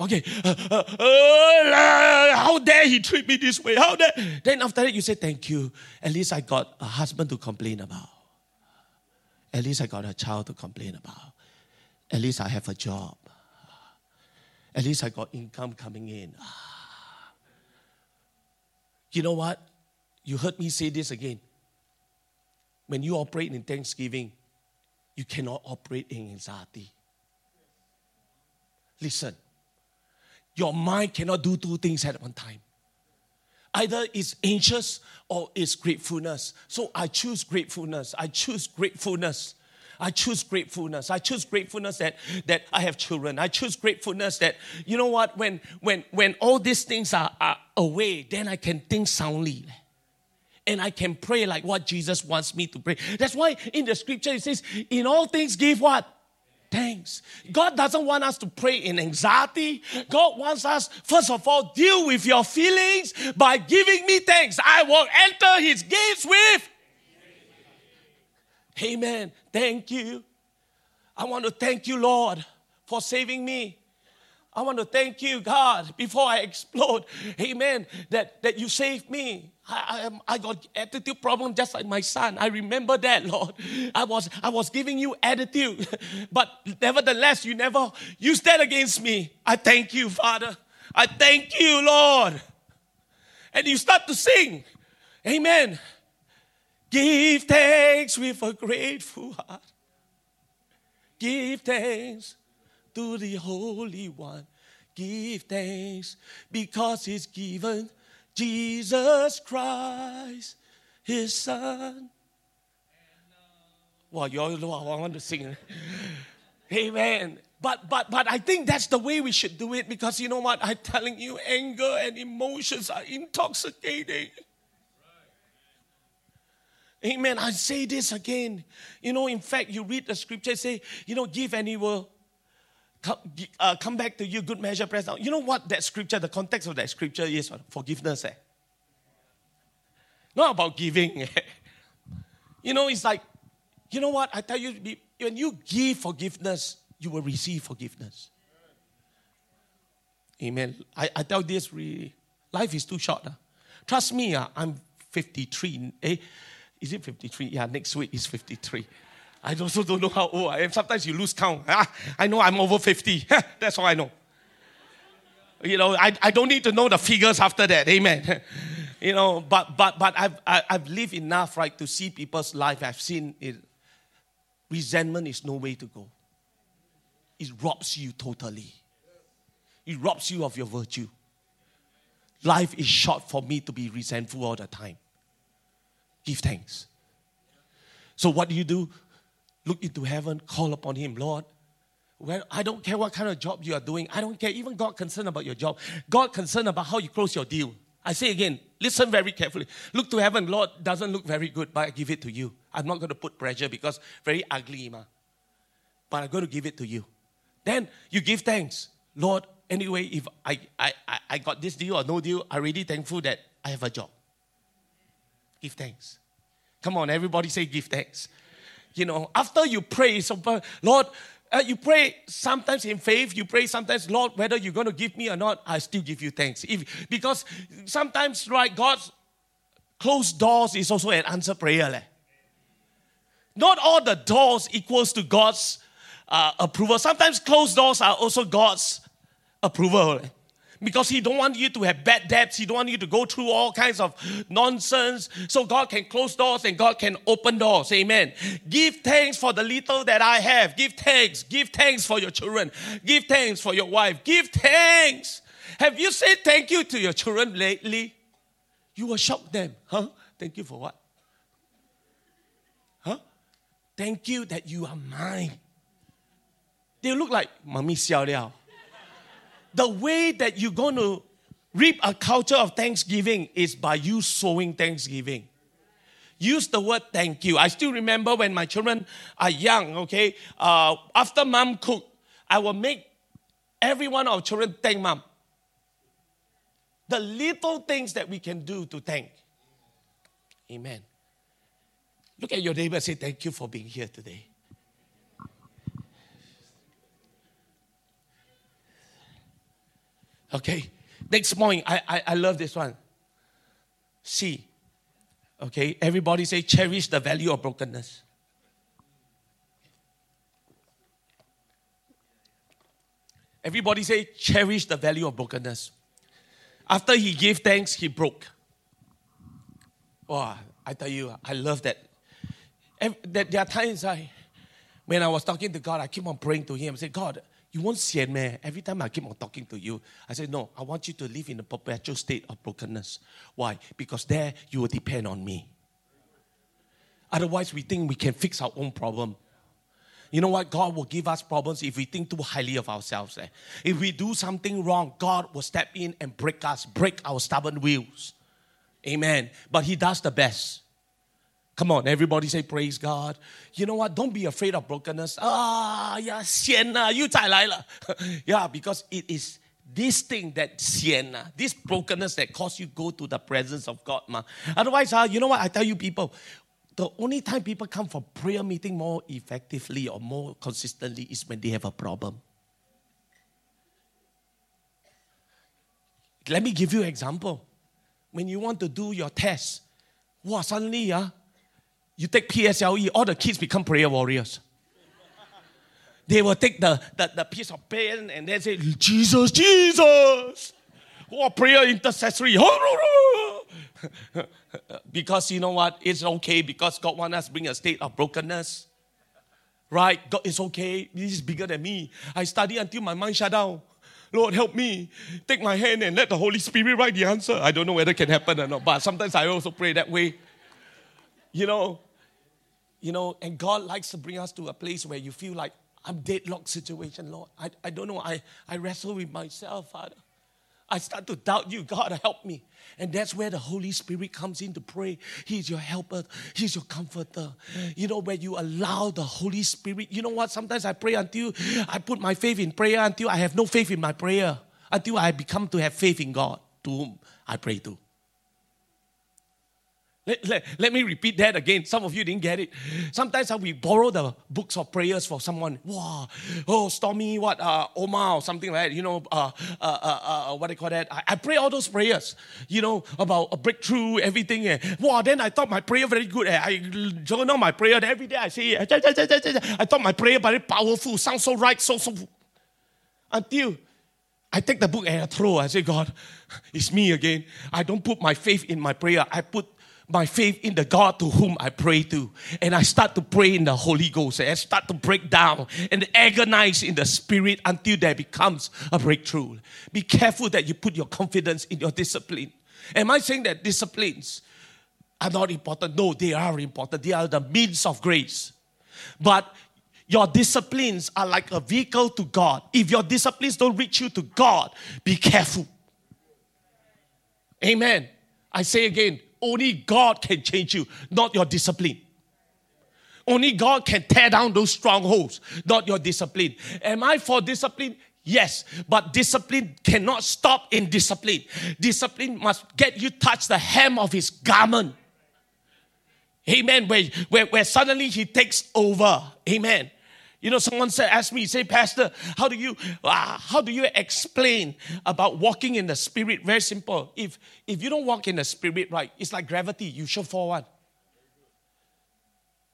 Okay, uh, uh, uh, how dare he treat me this way? How dare? Then after that, you say, Thank you. At least I got a husband to complain about. At least I got a child to complain about. At least I have a job. At least I got income coming in. You know what? You heard me say this again. When you operate in thanksgiving, you cannot operate in anxiety. Listen your mind cannot do two things at one time. Either it's anxious or it's gratefulness. So I choose gratefulness. I choose gratefulness. I choose gratefulness. I choose gratefulness that, that I have children. I choose gratefulness that, you know what, when, when, when all these things are, are away, then I can think soundly. And I can pray like what Jesus wants me to pray. That's why in the scripture it says, in all things give what? Thanks. God doesn't want us to pray in anxiety. God wants us, first of all, deal with your feelings by giving me thanks. I will enter his gates with. Amen. Thank you. I want to thank you, Lord, for saving me. I want to thank you, God, before I explode. Amen. That, that you saved me. I, I, I got attitude problem just like my son. I remember that, <laughs> Lord. I was, I was giving you attitude. <laughs> But nevertheless, you never used that against me. I thank you, Father. I thank you, Lord. And you start to sing. Amen. Give thanks with a grateful heart. Give thanks to the Holy One. Give thanks because He's given Jesus Christ, His Son. Well, you all know I want to sing. <laughs> Amen. But but but I think that's the way we should do it because you know what? I'm telling you, anger and emotions are intoxicating. Amen. I say this again. You know, in fact, you read the scripture, say, you know, give and he will come, uh, come back to you, good measure, press down. You know what that scripture, the context of that scripture is? Forgiveness. Eh? Not about giving. Eh? <laughs> you know, it's like, you know what? I tell you, when you give forgiveness, you will receive forgiveness. Amen. I, I tell this really, life is too short. Uh. Trust me, uh, I'm 53. Eh? Is it 53? Yeah, next week is 53. I also don't know how old I am. Sometimes you lose count. Ah, I know I'm over 50. <laughs> That's all I know. You know, I, I don't need to know the figures after that. Amen. <laughs> you know, but but but I've I, have i have lived enough, right, to see people's life. I've seen it. Resentment is no way to go. It robs you totally. It robs you of your virtue. Life is short for me to be resentful all the time. Give thanks. So what do you do? Look into heaven, call upon Him, Lord. Well, I don't care what kind of job you are doing. I don't care. Even God concerned about your job. God concerned about how you close your deal. I say again, listen very carefully. Look to heaven. Lord doesn't look very good, but I give it to you. I'm not going to put pressure because very ugly, ma. But I'm going to give it to you. Then you give thanks. Lord, anyway, if I, I, I got this deal or no deal, I'm really thankful that I have a job. Give thanks. Come on, everybody say give thanks. You know, after you pray, so, Lord, uh, you pray sometimes in faith, you pray sometimes, Lord, whether you're going to give me or not, I still give you thanks. If, because sometimes, right, God's closed doors is also an answer prayer. Leh. Not all the doors equals to God's uh, approval. Sometimes closed doors are also God's approval. Because he don't want you to have bad debts. He don't want you to go through all kinds of nonsense. So God can close doors and God can open doors. Amen. Give thanks for the little that I have. Give thanks. Give thanks for your children. Give thanks for your wife. Give thanks. Have you said thank you to your children lately? You will shock them. Huh? Thank you for what? Huh? Thank you that you are mine. They look like mommy xiao liao the way that you're going to reap a culture of thanksgiving is by you sowing thanksgiving. Use the word thank you. I still remember when my children are young, okay? Uh, after mom cook, I will make every one of our children thank mom. The little things that we can do to thank. Amen. Look at your neighbor say, Thank you for being here today. Okay. Next point, I, I, I love this one. C. Okay. Everybody say, cherish the value of brokenness. Everybody say, cherish the value of brokenness. After he gave thanks, he broke. Oh, I tell you, I love that. There are times I, when I was talking to God, I keep on praying to Him. I say, God, you won't see man. Every time I keep on talking to you, I say, No, I want you to live in a perpetual state of brokenness. Why? Because there you will depend on me. Otherwise, we think we can fix our own problem. You know what? God will give us problems if we think too highly of ourselves. Eh? If we do something wrong, God will step in and break us, break our stubborn wheels. Amen. But He does the best. Come on, everybody say praise God. You know what? Don't be afraid of brokenness. Ah, yeah, sian you <laughs> Yeah, because it is this thing that sian this brokenness that cause you go to the presence of God. Ma. Otherwise, uh, you know what? I tell you people, the only time people come for prayer meeting more effectively or more consistently is when they have a problem. Let me give you an example. When you want to do your test, wow, suddenly, uh, you take PSLE, all the kids become prayer warriors. They will take the, the, the piece of pen and then say, Jesus, Jesus. Oh, prayer intercessory. <laughs> because you know what? It's okay because God wants us to bring a state of brokenness. Right? God is okay. This is bigger than me. I study until my mind shut down. Lord, help me. Take my hand and let the Holy Spirit write the answer. I don't know whether it can happen or not, but sometimes I also pray that way. You know, you know, and God likes to bring us to a place where you feel like I'm deadlocked situation, Lord. I, I don't know. I, I wrestle with myself, Father. I start to doubt you. God, help me. And that's where the Holy Spirit comes in to pray. He's your helper, He's your comforter. You know, where you allow the Holy Spirit. You know what? Sometimes I pray until I put my faith in prayer until I have no faith in my prayer, until I become to have faith in God, to whom I pray to. Let, let, let, me repeat that again. Some of you didn't get it. Sometimes uh, we borrow the books of prayers for someone. Wow, oh, Stormie, what, uh, Omar or something like that. You know, uh, uh, uh, uh what do you call that? I, I, pray all those prayers, you know, about a breakthrough, everything. Eh. Wow, then I thought my prayer very good. Eh. I journal my prayer. Every day I say, I thought my prayer very powerful, sounds so right, so, so. Until I take the book and I throw. I say, God, it's me again. I don't put my faith in my prayer. I put my faith in the God to whom I pray to. And I start to pray in the Holy Ghost. And I start to break down and agonize in the Spirit until there becomes a breakthrough. Be careful that you put your confidence in your discipline. Am I saying that disciplines are not important? No, they are important. They are the means of grace. But your disciplines are like a vehicle to God. If your disciplines don't reach you to God, be careful. Amen. I say again, only God can change you, not your discipline. Only God can tear down those strongholds, not your discipline. Am I for discipline? Yes, but discipline cannot stop in discipline. Discipline must get you touch the hem of his garment. Amen. Where, where, where suddenly he takes over. Amen. You know, someone said, asked me, say, Pastor, how do you uh, how do you explain about walking in the spirit? Very simple. If if you don't walk in the spirit, right, it's like gravity, you should fall one.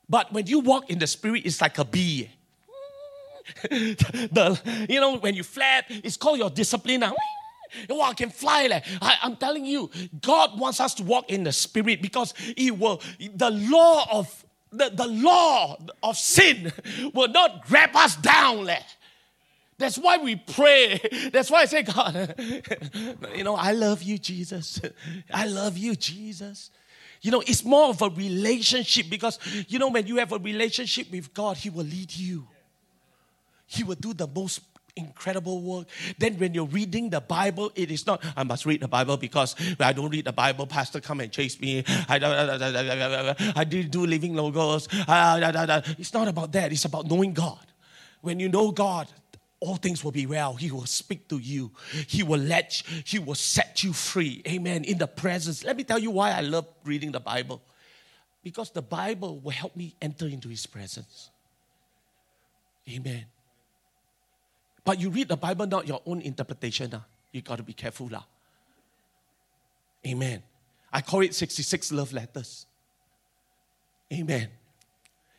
But when you walk in the spirit, it's like a bee. <laughs> the, you know, when you flap, it's called your discipline. Oh, I can fly. Like. I, I'm telling you, God wants us to walk in the spirit because He will, the law of the, the law of sin will not grab us down. That's why we pray. That's why I say, God, <laughs> you know, I love you, Jesus. I love you, Jesus. You know, it's more of a relationship because, you know, when you have a relationship with God, He will lead you. He will do the most incredible work. Then when you're reading the Bible, it is not, I must read the Bible because I don't read the Bible, pastor come and chase me. I, I did do living logos. Ah, it's not about that. It's about knowing God. When you know God, all things will be well. He will speak to you. He will let you, he will set you free. Amen. In the presence. Let me tell you why I love reading the Bible. Because the Bible will help me enter into his presence. Amen. But you read the Bible, not your own interpretation. Uh. You got to be careful. Uh. Amen. I call it 66 love letters. Amen.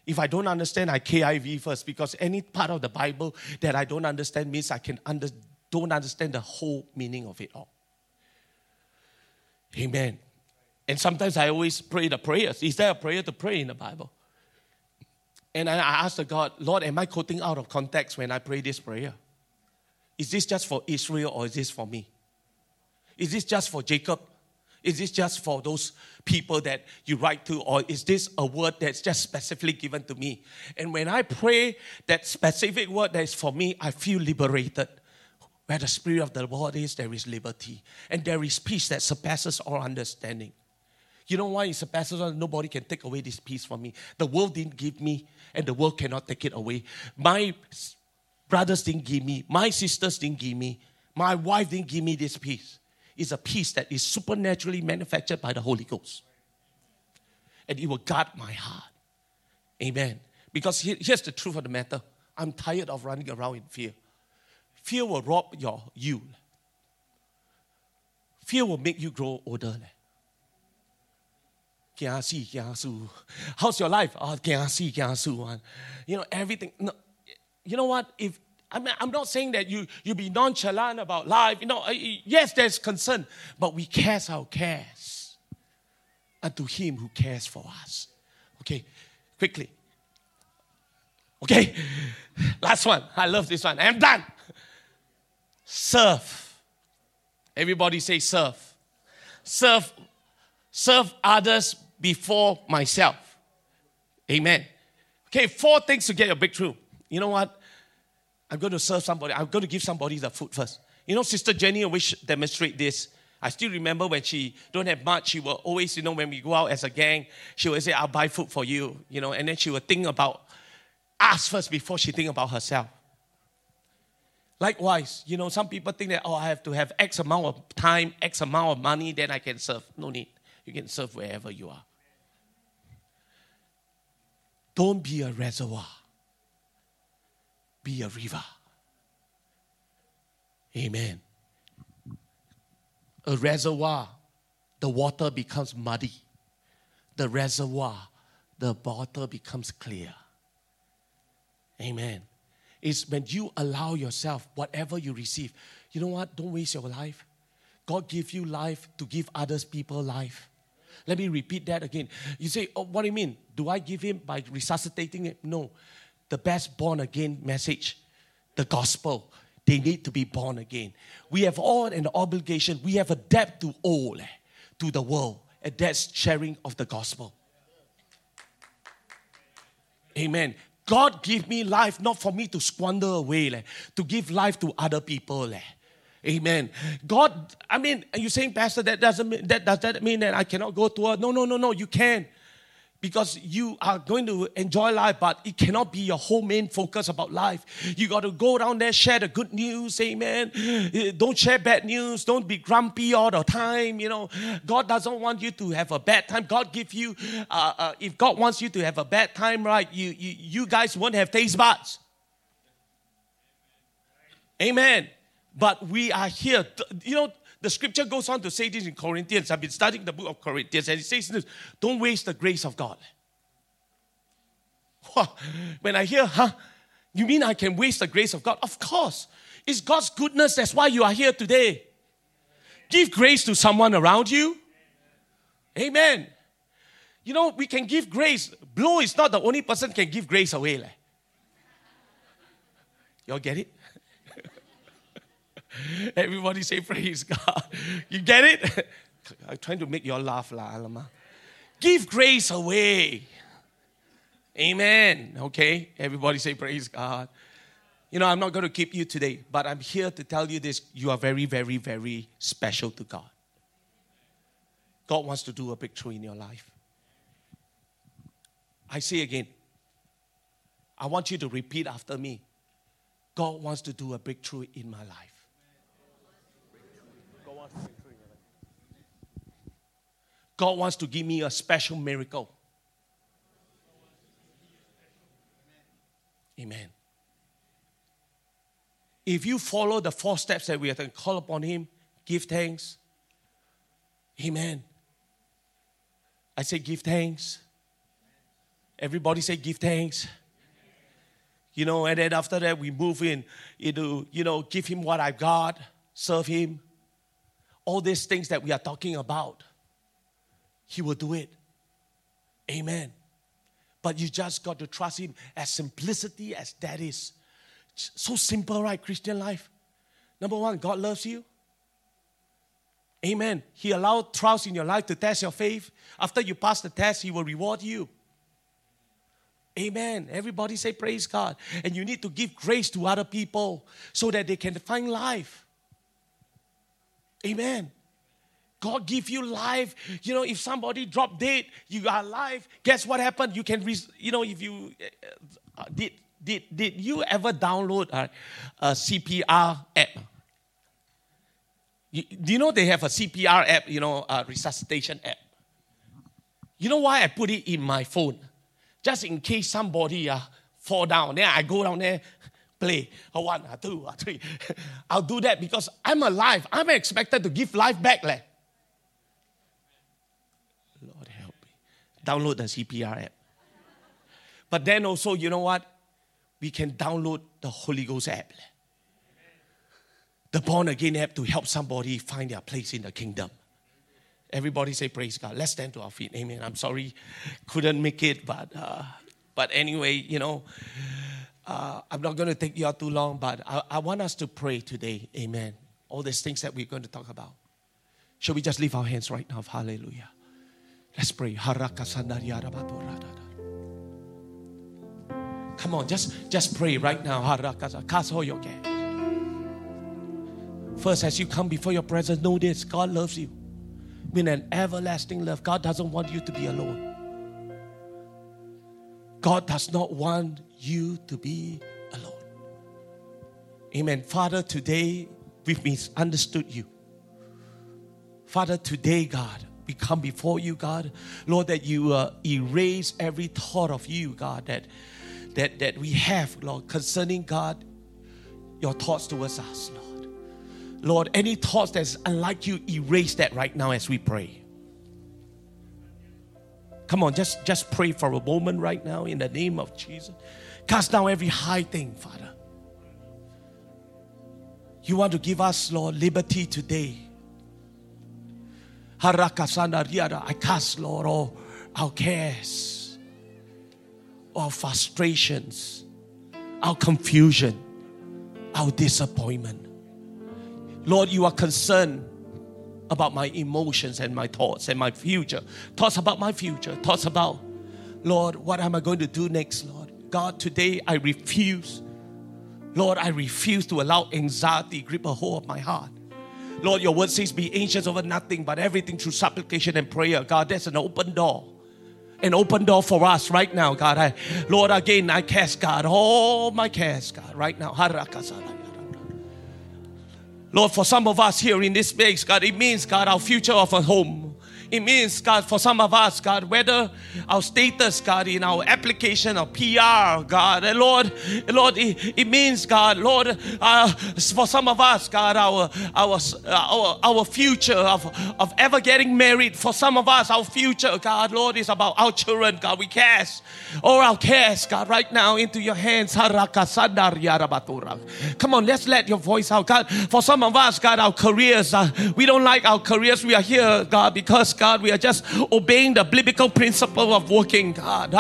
If I don't understand, I KIV first because any part of the Bible that I don't understand means I can under, don't understand the whole meaning of it all. Amen. And sometimes I always pray the prayers. Is there a prayer to pray in the Bible? And I ask the God, Lord, am I quoting out of context when I pray this prayer? Is this just for Israel or is this for me? Is this just for Jacob? Is this just for those people that you write to, or is this a word that's just specifically given to me? And when I pray that specific word that is for me, I feel liberated. Where the Spirit of the Lord is, there is liberty. And there is peace that surpasses all understanding. You know why it surpasses all? Nobody can take away this peace from me. The world didn't give me, and the world cannot take it away. My brothers didn't give me, my sisters didn't give me, my wife didn't give me this peace. It's a peace that is supernaturally manufactured by the Holy Ghost. And it will guard my heart. Amen. Because here's the truth of the matter I'm tired of running around in fear. Fear will rob your you. Fear will make you grow older. How's your life? Oh, you know, everything. No, you know what? If I mean, I'm not saying that you you be nonchalant about life. You know, yes, there's concern, but we cast our cares unto Him who cares for us. Okay, quickly. Okay, <laughs> last one. I love this one. I'm done. Serve. Everybody say serve. Serve. Serve others before myself. Amen. Okay, four things to get your breakthrough you know what? I'm going to serve somebody. I'm going to give somebody the food first. You know, Sister Jenny always demonstrate this. I still remember when she don't have much, she will always, you know, when we go out as a gang, she will say, I'll buy food for you, you know, and then she will think about us first before she think about herself. Likewise, you know, some people think that, oh, I have to have X amount of time, X amount of money, then I can serve. No need. You can serve wherever you are. Don't be a reservoir, be a river. Amen. A reservoir, the water becomes muddy. The reservoir, the water becomes clear. Amen. It's when you allow yourself, whatever you receive, you know what? Don't waste your life. God give you life to give others people life. Let me repeat that again. You say, oh, what do you mean? Do I give him by resuscitating him? No. The best born again message, the gospel, they need to be born again. We have all an obligation, we have a debt to owe eh, to the world, and that's sharing of the gospel. Amen. God give me life not for me to squander away, eh, to give life to other people. Eh. Amen. God, I mean, are you saying, Pastor, that doesn't mean, that does that mean that I cannot go to her? No, no, no, no, you can. Because you are going to enjoy life, but it cannot be your whole main focus about life. You got to go down there, share the good news, amen. Don't share bad news. Don't be grumpy all the time. You know, God doesn't want you to have a bad time. God give you, uh, uh, if God wants you to have a bad time, right? You, you, you guys won't have taste buds. Amen. But we are here. You know, the scripture goes on to say this in Corinthians. I've been studying the book of Corinthians, and it says this don't waste the grace of God. <laughs> When I hear, huh? You mean I can waste the grace of God? Of course. It's God's goodness. That's why you are here today. Give grace to someone around you. Amen. You know, we can give grace. Blow is not the only person can give grace away. Like. Y'all get it? Everybody say praise God. You get it? <laughs> I'm trying to make you all laugh, la, alama. Give grace away. Amen. Okay? Everybody say praise God. You know, I'm not going to keep you today, but I'm here to tell you this. You are very, very, very special to God. God wants to do a breakthrough in your life. I say again, I want you to repeat after me. God wants to do a breakthrough in my life. God wants to give me a special miracle. Amen. If you follow the four steps that we have to call upon Him, give thanks. Amen. I say, give thanks. Everybody say, give thanks. You know, and then after that, we move in into, you know, give Him what I've got, serve Him. All these things that we are talking about. He will do it. Amen. But you just got to trust Him as simplicity as that is. So simple, right? Christian life. Number one, God loves you. Amen. He allowed trials in your life to test your faith. After you pass the test, He will reward you. Amen. Everybody say praise God. And you need to give grace to other people so that they can find life. Amen. God give you life. You know, if somebody drop dead, you are alive. Guess what happened? You can, you know, if you uh, did did did you ever download a, a CPR app? You, do you know they have a CPR app? You know, a resuscitation app. You know why I put it in my phone? Just in case somebody uh, fall down. Then I go down there, play a one, a two, a three. <laughs> I'll do that because I'm alive. I'm expected to give life back. Like. Download the CPR app. But then also, you know what? We can download the Holy Ghost app. The born again app to help somebody find their place in the kingdom. Everybody say praise God. Let's stand to our feet. Amen. I'm sorry, couldn't make it, but uh, but anyway, you know, uh, I'm not going to take you out too long, but I, I want us to pray today. Amen. All these things that we're going to talk about. Shall we just leave our hands right now? Hallelujah. Let's pray. Come on, just, just pray right now. First, as you come before your presence, know this God loves you with an everlasting love. God doesn't want you to be alone. God does not want you to be alone. Amen. Father, today we've misunderstood you. Father, today, God, we come before you, God. Lord, that you uh, erase every thought of you, God, that, that, that we have, Lord, concerning God, your thoughts towards us, Lord. Lord, any thoughts that's unlike you, erase that right now as we pray. Come on, just, just pray for a moment right now in the name of Jesus. Cast down every high thing, Father. You want to give us, Lord, liberty today. I cast, Lord, all our cares, our frustrations, our confusion, our disappointment. Lord, you are concerned about my emotions and my thoughts and my future. Thoughts about my future. Thoughts about, Lord, what am I going to do next, Lord? God, today I refuse. Lord, I refuse to allow anxiety grip a hold of my heart. Lord, your word says, be anxious over nothing, but everything through supplication and prayer. God, that's an open door. An open door for us right now, God. I, Lord, again, I cast, God, all my cares, God, right now. Lord, for some of us here in this place, God, it means, God, our future of a home. It means, God, for some of us, God, whether our status, God, in our application of PR, God, and Lord, Lord, it, it means, God, Lord, uh, for some of us, God, our our our, our future of, of ever getting married. For some of us, our future, God, Lord, is about our children, God. We cast all our cares, God, right now into your hands. Come on, let's let your voice out, God. For some of us, God, our careers, uh, we don't like our careers. We are here, God, because God, we are just obeying the biblical principle of working, God.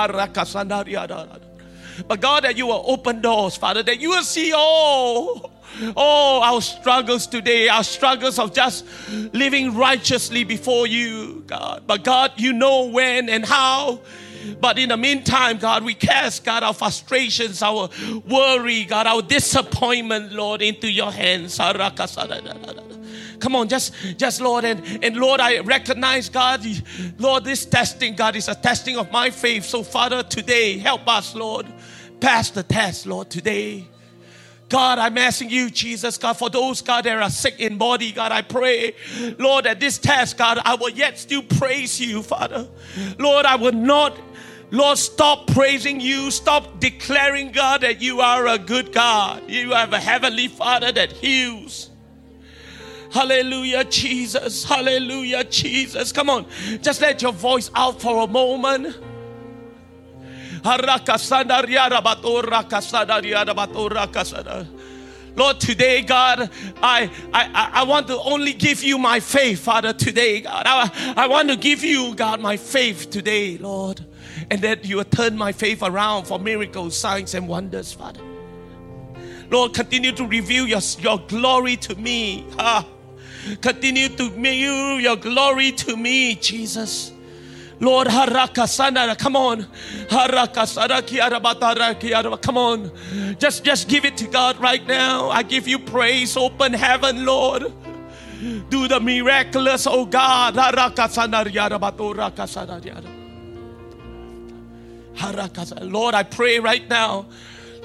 But God, that you will open doors, Father, that you will see all. Oh, our struggles today, our struggles of just living righteously before you, God. But God, you know when and how. But in the meantime, God, we cast, God, our frustrations, our worry, God, our disappointment, Lord, into your hands. Come on, just, just Lord, and, and Lord, I recognize, God, Lord, this testing, God, is a testing of my faith. So, Father, today, help us, Lord, pass the test, Lord, today. God, I'm asking you, Jesus, God, for those, God, that are sick in body, God, I pray, Lord, at this test, God, I will yet still praise you, Father. Lord, I will not, Lord, stop praising you, stop declaring, God, that you are a good God. You have a heavenly Father that heals. Hallelujah, Jesus. Hallelujah, Jesus. Come on, just let your voice out for a moment. Lord, today, God, I, I, I want to only give you my faith, Father, today, God. I, I want to give you, God, my faith today, Lord. And that you turn my faith around for miracles, signs, and wonders, Father. Lord, continue to reveal your, your glory to me. Continue to reveal your glory to me, Jesus. Lord, harakasana, come on. Harakasana Come on. Just, just give it to God right now. I give you praise. Open heaven, Lord. Do the miraculous, oh God. Lord, I pray right now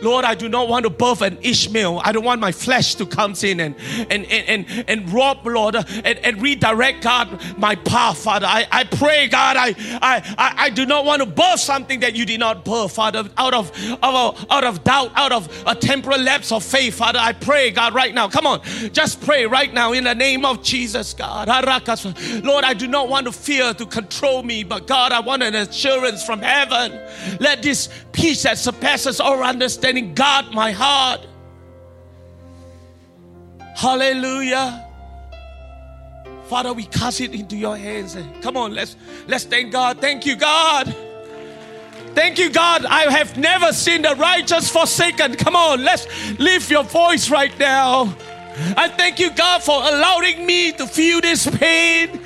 Lord, I do not want to birth an Ishmael. I don't want my flesh to come in and and and and, and rob, Lord, and, and redirect God my path, Father. I, I pray, God, I, I I do not want to birth something that you did not birth, Father, out of out of, out of doubt, out of a temporal lapse of faith, Father. I pray, God, right now. Come on, just pray right now in the name of Jesus, God. Lord, I do not want to fear to control me, but God, I want an assurance from heaven. Let this peace that surpasses all understanding understanding God my heart. Hallelujah. Father, we cast it into your hands. Come on, let's let's thank God. Thank you, God. Thank you, God. I have never seen the righteous forsaken. Come on, let's lift your voice right now. I thank you, God, for allowing me to feel this pain.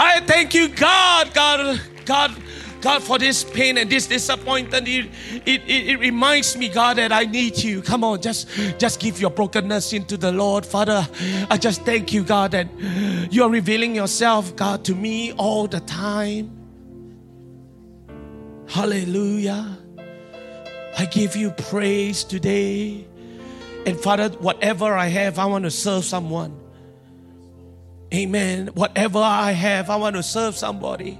I thank you, God, God, God God, for this pain and this disappointment, it, it, it, reminds me, God, that I need you. Come on, just, just give your brokenness into the Lord. Father, I just thank you, God, that you are revealing yourself, God, to me all the time. Hallelujah. I give you praise today. And Father, whatever I have, I want to serve someone. Amen. Whatever I have, I want to serve somebody.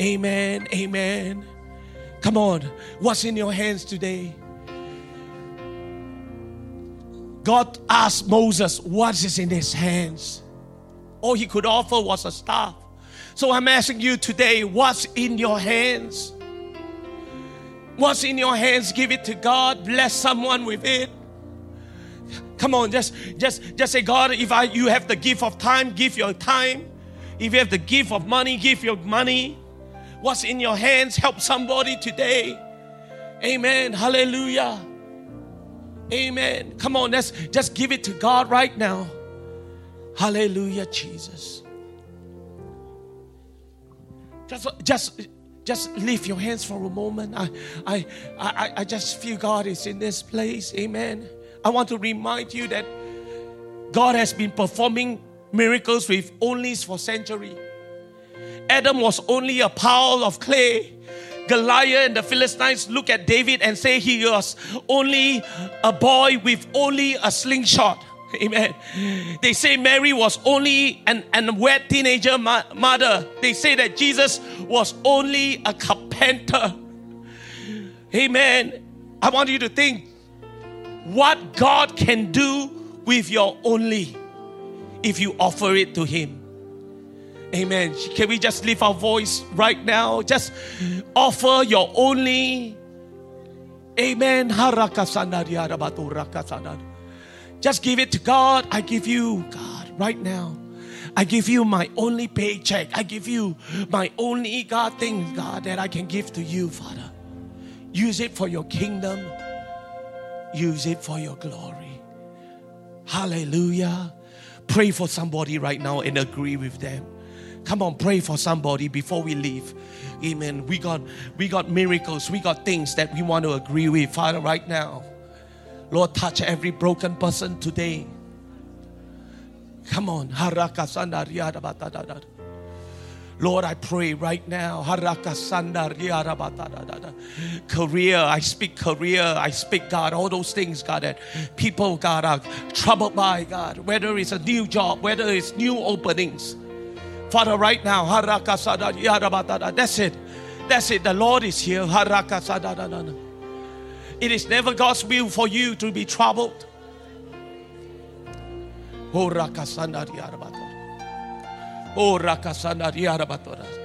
Amen. Amen. Come on. What's in your hands today? God asked Moses, What is in his hands? All he could offer was a staff. So I'm asking you today, what's in your hands? What's in your hands? Give it to God. Bless someone with it. Come on, just just just say, God, if I you have the gift of time, give your time. If you have the gift of money, give your money. What's in your hands? Help somebody today. Amen. Hallelujah. Amen. Come on, let's just give it to God right now. Hallelujah, Jesus. Just, just, just lift your hands for a moment. I, I, I, I just feel God is in this place. Amen. I want to remind you that God has been performing miracles with only for centuries. Adam was only a pile of clay. Goliath and the Philistines look at David and say he was only a boy with only a slingshot. <laughs> Amen. They say Mary was only an, wet teenager mother. They say that Jesus was only a carpenter. Amen. I want you to think what God can do with your only if you offer it to Him. Amen. Can we just lift our voice right now? Just offer your only. Amen. Just give it to God. I give you, God, right now. I give you my only paycheck. I give you my only God thing, God, that I can give to you, Father. Use it for your kingdom. Use it for your glory. Hallelujah. Pray for somebody right now and agree with them. Come on, pray for somebody before we leave. Amen. We got we got miracles. We got things that we want to agree with, Father, right now. Lord, touch every broken person today. Come on. Lord, I pray right now. Career, I speak career, I speak God, all those things, God, that people, God, are troubled by, God, whether it's a new job, whether it's new openings. Father, right now, that's it. That's it. The Lord is here. It is never God's will for you to be troubled. Oh, Rakasanda Oh, Rakasanda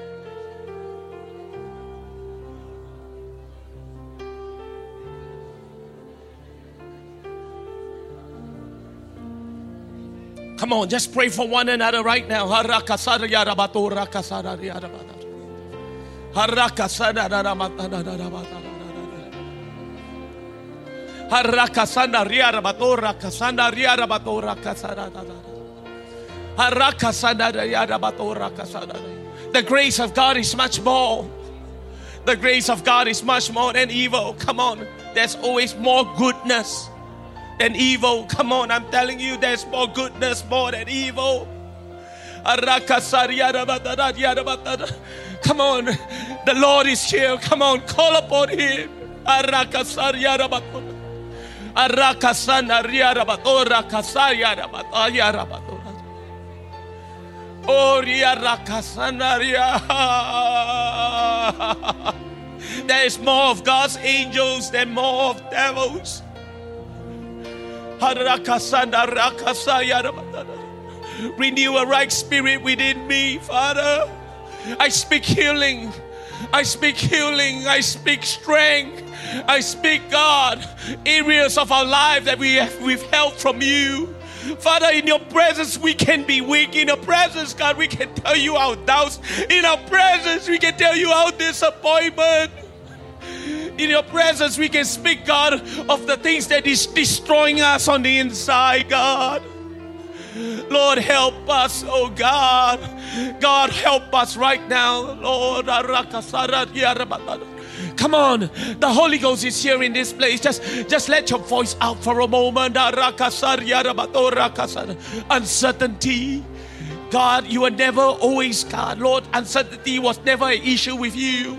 Come on, just pray for one another right now. Harakasanda yarabato rakasada. The grace of God is much more. The grace of God is much more than evil. Come on, there's always more goodness than evil. Come on, I'm telling you, there's more goodness more than evil. Come on, the Lord is here. Come on, call upon Him. There is more of God's angels than more of devils. Renew a right spirit within me, Father. I speak healing. I speak healing. I speak strength. I speak, God, areas of our life that we have withheld from you. Father, in your presence, we can be weak. In your presence, God, we can tell you our doubts. In our presence, we can tell you our disappointment in your presence, we can speak, God, of the things that is destroying us on the inside, God. Lord, help us, oh God. God, help us right now, Lord. Come on, the Holy Ghost is here in this place. Just, just let your voice out for a moment. Uncertainty. God, you are never always God. Lord, uncertainty was never an issue with you.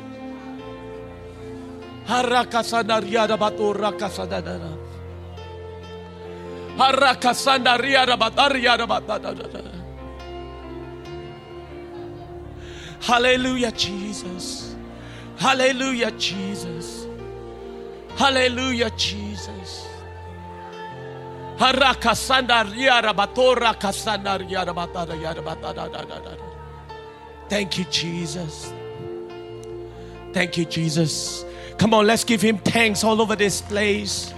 Hallelujah, Jesus. Hallelujah, Jesus. Hallelujah, Jesus. Thank you, Jesus. Thank you, Jesus. Come on, let's give him thanks all over this place.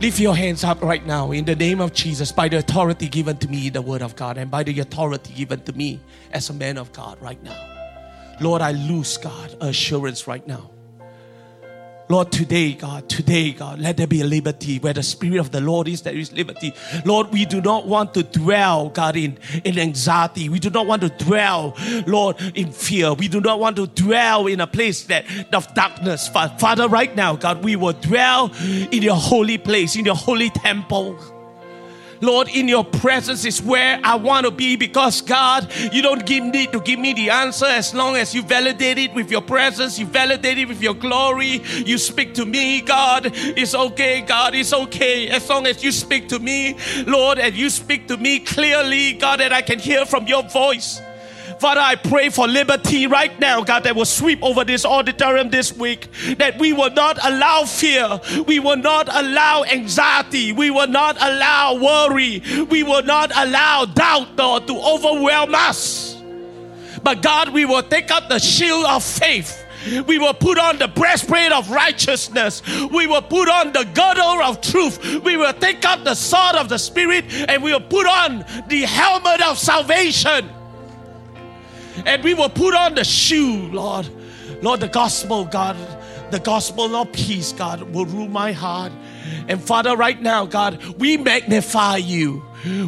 Lift your hands up right now in the name of Jesus by the authority given to me, the Word of God, and by the authority given to me as a man of God right now. Lord, I lose, God, assurance right now. Lord, today, God, today, God, let there be a liberty where the Spirit of the Lord is, there is liberty. Lord, we do not want to dwell, God, in, in anxiety. We do not want to dwell, Lord, in fear. We do not want to dwell in a place that of darkness. Father, right now, God, we will dwell in your holy place, in your holy temple. Lord, in your presence is where I want to be because God, you don't give, need to give me the answer as long as you validate it with your presence, you validate it with your glory, you speak to me, God. It's okay, God, it's okay. As long as you speak to me, Lord, and you speak to me clearly, God, that I can hear from your voice. Father, I pray for liberty right now, God, that will sweep over this auditorium this week. That we will not allow fear. We will not allow anxiety. We will not allow worry. We will not allow doubt, Lord, to overwhelm us. But God, we will take up the shield of faith. We will put on the breastplate of righteousness. We will put on the girdle of truth. We will take up the sword of the Spirit and we will put on the helmet of salvation and we will put on the shoe, Lord. Lord, the gospel, God, the gospel of peace, God, will rule my heart. And Father, right now, God, we magnify you.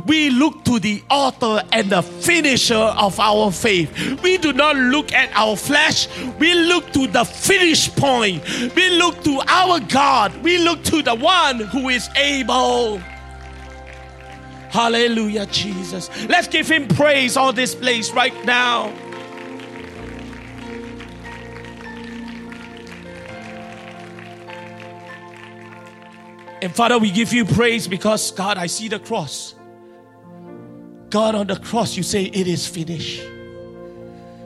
We look to the author and the finisher of our faith. We do not look at our flesh. We look to the finish point. We look to our God. We look to the one who is able. Hallelujah, Jesus. Let's give him praise all this place right now. And Father, we give you praise because, God, I see the cross. God, on the cross, you say, It is finished.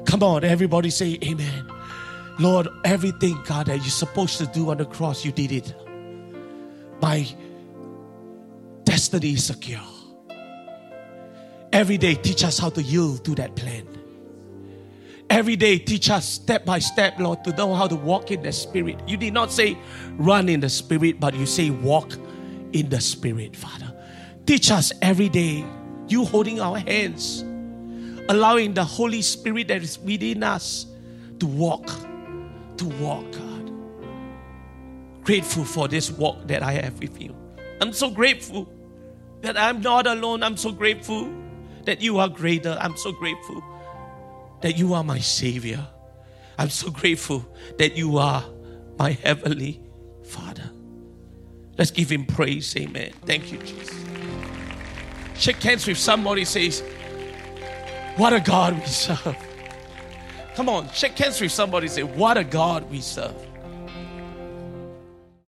Come on, everybody say, Amen. Lord, everything, God, that you're supposed to do on the cross, you did it. My destiny is secure. Every day, teach us how to yield to that plan. Every day, teach us step by step, Lord, to know how to walk in the Spirit. You did not say run in the Spirit, but you say walk in the Spirit, Father. Teach us every day, you holding our hands, allowing the Holy Spirit that is within us to walk, to walk, God. Grateful for this walk that I have with you. I'm so grateful that I'm not alone. I'm so grateful that you are greater. I'm so grateful that you are my Savior. I'm so grateful that you are my Heavenly Father. Let's give Him praise. Amen. Thank you, Jesus. Shake hands with somebody says, What a God we serve. Come on, shake hands with somebody say, What a God we serve.